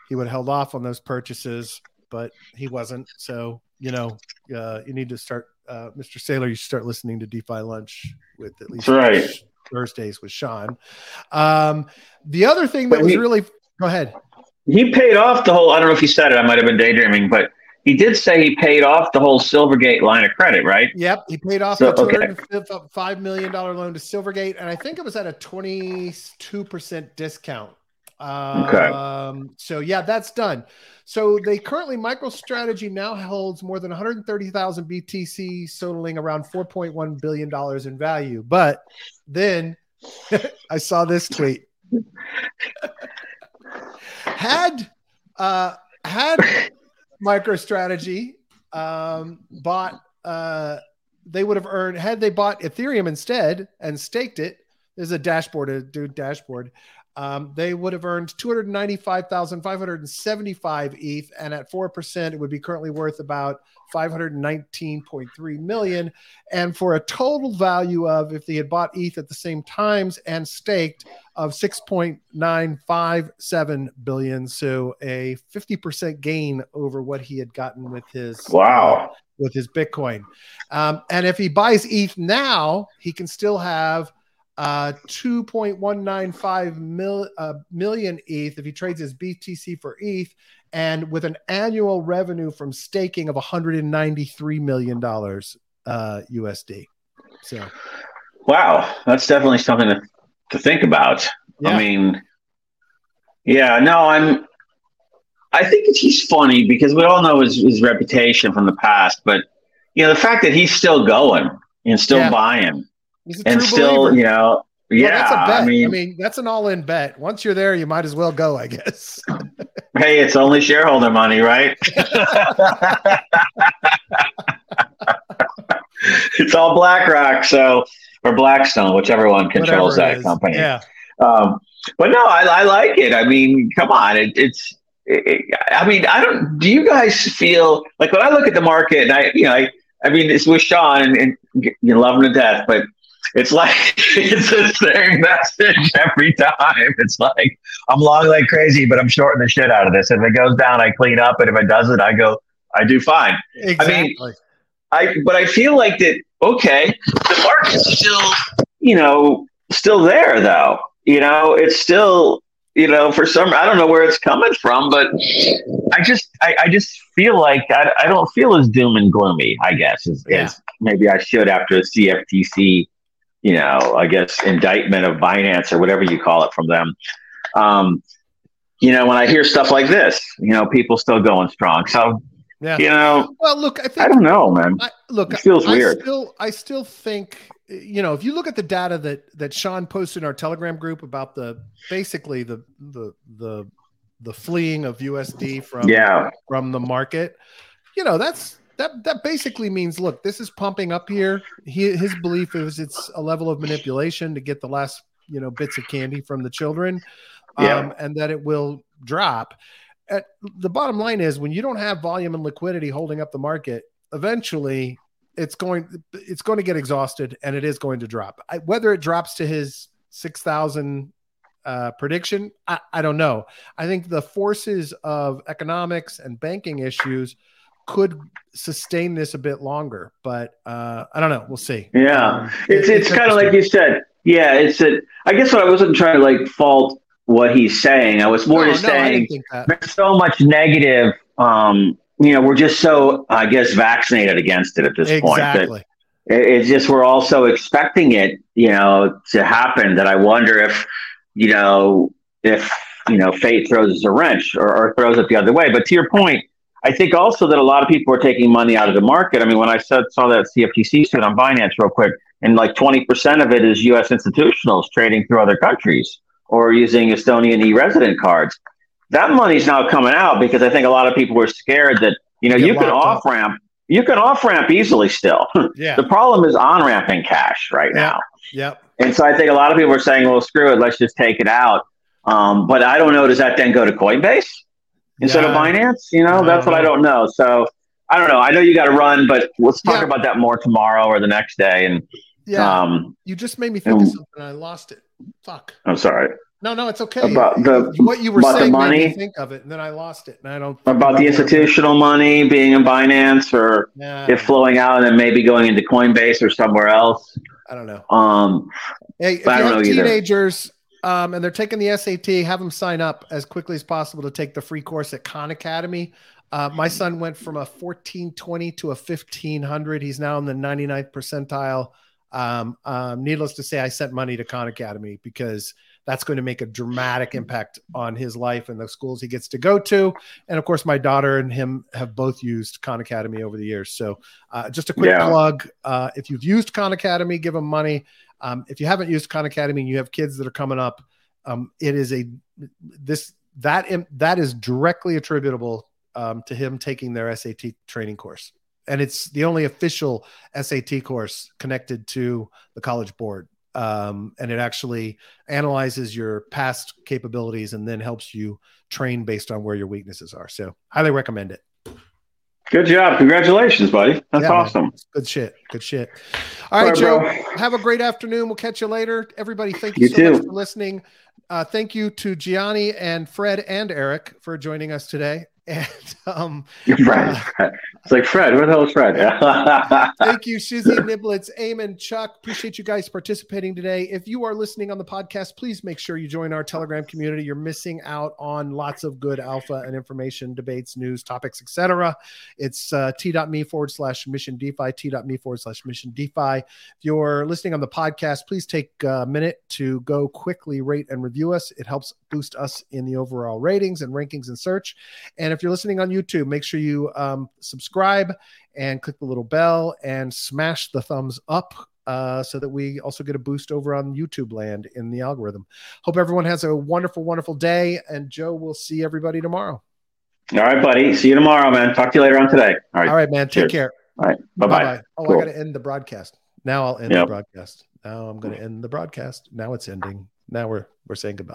A: he would have held off on those purchases, but he wasn't. So, you know, uh, you need to start uh, Mr. Saylor, you should start listening to DeFi Lunch with at least
B: right.
A: Thursdays with Sean. Um, the other thing that but was he, really go ahead.
B: He paid off the whole. I don't know if he said it. I might have been daydreaming, but he did say he paid off the whole Silvergate line of credit, right?
A: Yep, he paid off so, the two hundred five million dollar loan to Silvergate, and I think it was at a twenty two percent discount. Okay. Um, so yeah, that's done. So they currently MicroStrategy now holds more than 130,000 BTC, totaling around 4.1 billion dollars in value. But then I saw this tweet. had uh, had MicroStrategy um, bought, uh, they would have earned had they bought Ethereum instead and staked it. There's a dashboard, a dude dashboard um, they would have earned 295,575 ETH, and at 4%, it would be currently worth about 519.3 million. And for a total value of, if they had bought ETH at the same times and staked, of 6.957 billion. So a 50% gain over what he had gotten with his
B: wow.
A: Uh, with his Bitcoin. Um, and if he buys ETH now, he can still have uh, 2.195 mil, uh, million ETH if he trades his BTC for ETH, and with an annual revenue from staking of 193 million dollars uh, USD. So,
B: wow, that's definitely something to, to think about. Yeah. I mean, yeah, no, I'm. I think he's funny because we all know his, his reputation from the past, but you know the fact that he's still going and still yeah. buying and still, believer. you know, yeah, well, that's a bet.
A: I mean, I mean, that's an all-in bet. Once you're there, you might as well go, I guess.
B: hey, it's only shareholder money, right? it's all BlackRock, so or Blackstone, whichever one controls Whatever that company.
A: Yeah.
B: Um, but no, I, I, like it. I mean, come on, it, it's. It, I mean, I don't. Do you guys feel like when I look at the market, and I, you know, I, I mean, it's with Sean, and, and you love him to death, but it's like it's the same message every time. It's like I'm long like crazy, but I'm shorting the shit out of this. If it goes down, I clean up, and if it doesn't, I go, I do fine.
A: Exactly.
B: I mean, I but I feel like that. Okay, the market's still, you know, still there though. You know, it's still, you know, for some, I don't know where it's coming from, but I just, I, I just feel like I, I don't feel as doom and gloomy. I guess as, yeah. as maybe I should after the CFTC you know, I guess indictment of Binance or whatever you call it from them. Um, you know, when I hear stuff like this, you know, people still going strong. So, yeah. you know,
A: well, look, I think
B: I don't know, man.
A: I, look,
B: it feels
A: I,
B: weird.
A: I still, I still think, you know, if you look at the data that that Sean posted in our Telegram group about the basically the the the the fleeing of USD from
B: yeah
A: from the market, you know, that's that that basically means look this is pumping up here. He, his belief is it's a level of manipulation to get the last you know bits of candy from the children
B: yeah.
A: um, and that it will drop. At, the bottom line is when you don't have volume and liquidity holding up the market eventually it's going it's going to get exhausted and it is going to drop. I, whether it drops to his 6000 uh, prediction I, I don't know. I think the forces of economics and banking issues could sustain this a bit longer, but uh, I don't know. We'll see.
B: Yeah, um, it's it's, it's kind of like you said. Yeah, it's a. I guess what I wasn't trying to like fault what he's saying. I was more no, just no, saying there's so much negative. Um, you know, we're just so I guess vaccinated against it at this
A: exactly.
B: point. That it's just we're also expecting it, you know, to happen. That I wonder if, you know, if you know, fate throws us a wrench or, or throws it the other way. But to your point I think also that a lot of people are taking money out of the market. I mean, when I saw, saw that CFTC stood on Binance real quick, and like 20% of it is US institutionals trading through other countries or using Estonian e resident cards. That money's now coming out because I think a lot of people were scared that, you know, you can off ramp, you can off ramp easily still.
A: Yeah.
B: the problem is on ramping cash right now.
A: Yep.
B: And so I think a lot of people are saying, well, screw it, let's just take it out. Um, but I don't know, does that then go to Coinbase? Instead yeah. of Binance? You know, that's what I don't know. So I don't know. I know you got to run, but let's talk yeah. about that more tomorrow or the next day. And
A: yeah, um, you just made me think and, of something. I lost it. Fuck.
B: I'm sorry.
A: No, no, it's okay.
B: About the
A: what you were saying money, made me think of it, and then I lost it, and I don't
B: about the institutional money being in Binance or yeah. it flowing out and then maybe going into Coinbase or somewhere else.
A: I don't know.
B: Um,
A: hey, if you have teenagers, um, and they're taking the SAT. Have them sign up as quickly as possible to take the free course at Khan Academy. Uh, my son went from a 1420 to a 1500. He's now in the 99th percentile. Um, um, needless to say, I sent money to Khan Academy because that's going to make a dramatic impact on his life and the schools he gets to go to. And of course, my daughter and him have both used Khan Academy over the years. So, uh, just a quick yeah. plug: uh, if you've used Khan Academy, give them money. Um, if you haven't used Khan Academy and you have kids that are coming up, um, it is a this that that is directly attributable um, to him taking their SAT training course, and it's the only official SAT course connected to the College Board. Um, and it actually analyzes your past capabilities and then helps you train based on where your weaknesses are. So, highly recommend it.
B: Good job. Congratulations, buddy. That's yeah, awesome. Man.
A: Good shit. Good shit. All right, Joe. Bro. Have a great afternoon. We'll catch you later. Everybody, thank you,
B: you
A: so
B: too.
A: much for listening. Uh, thank you to Gianni and Fred and Erik for joining us today. And um,
B: Fred, uh, it's like Fred. Where the hell is Fred?
A: thank you, Shizzy, Niblets, Eamon, Chuck. Appreciate you guys participating today. If you are listening on the podcast, please make sure you join our Telegram community. You're missing out on lots of good alpha and information, debates, news, topics, etc. It's uh, t.me forward slash mission DeFi, t.me forward slash mission DeFi. If you're listening on the podcast, please take a minute to go quickly rate and review us. It helps boost us in the overall ratings and rankings and search. And if you're listening on YouTube, make sure you um, subscribe and click the little bell and smash the thumbs up uh, so that we also get a boost over on YouTube land in the algorithm. Hope everyone has a wonderful, wonderful day. And Joe, we'll see everybody tomorrow.
B: All right, buddy. See you tomorrow, man. Talk to you later on today. All right.
A: All right, man. Take Cheers. care.
B: All right. Bye bye.
A: Oh, cool. I got to end the broadcast. Now I'll end yep. the broadcast. Now I'm going to end the broadcast. Now it's ending. Now we're we're saying goodbye.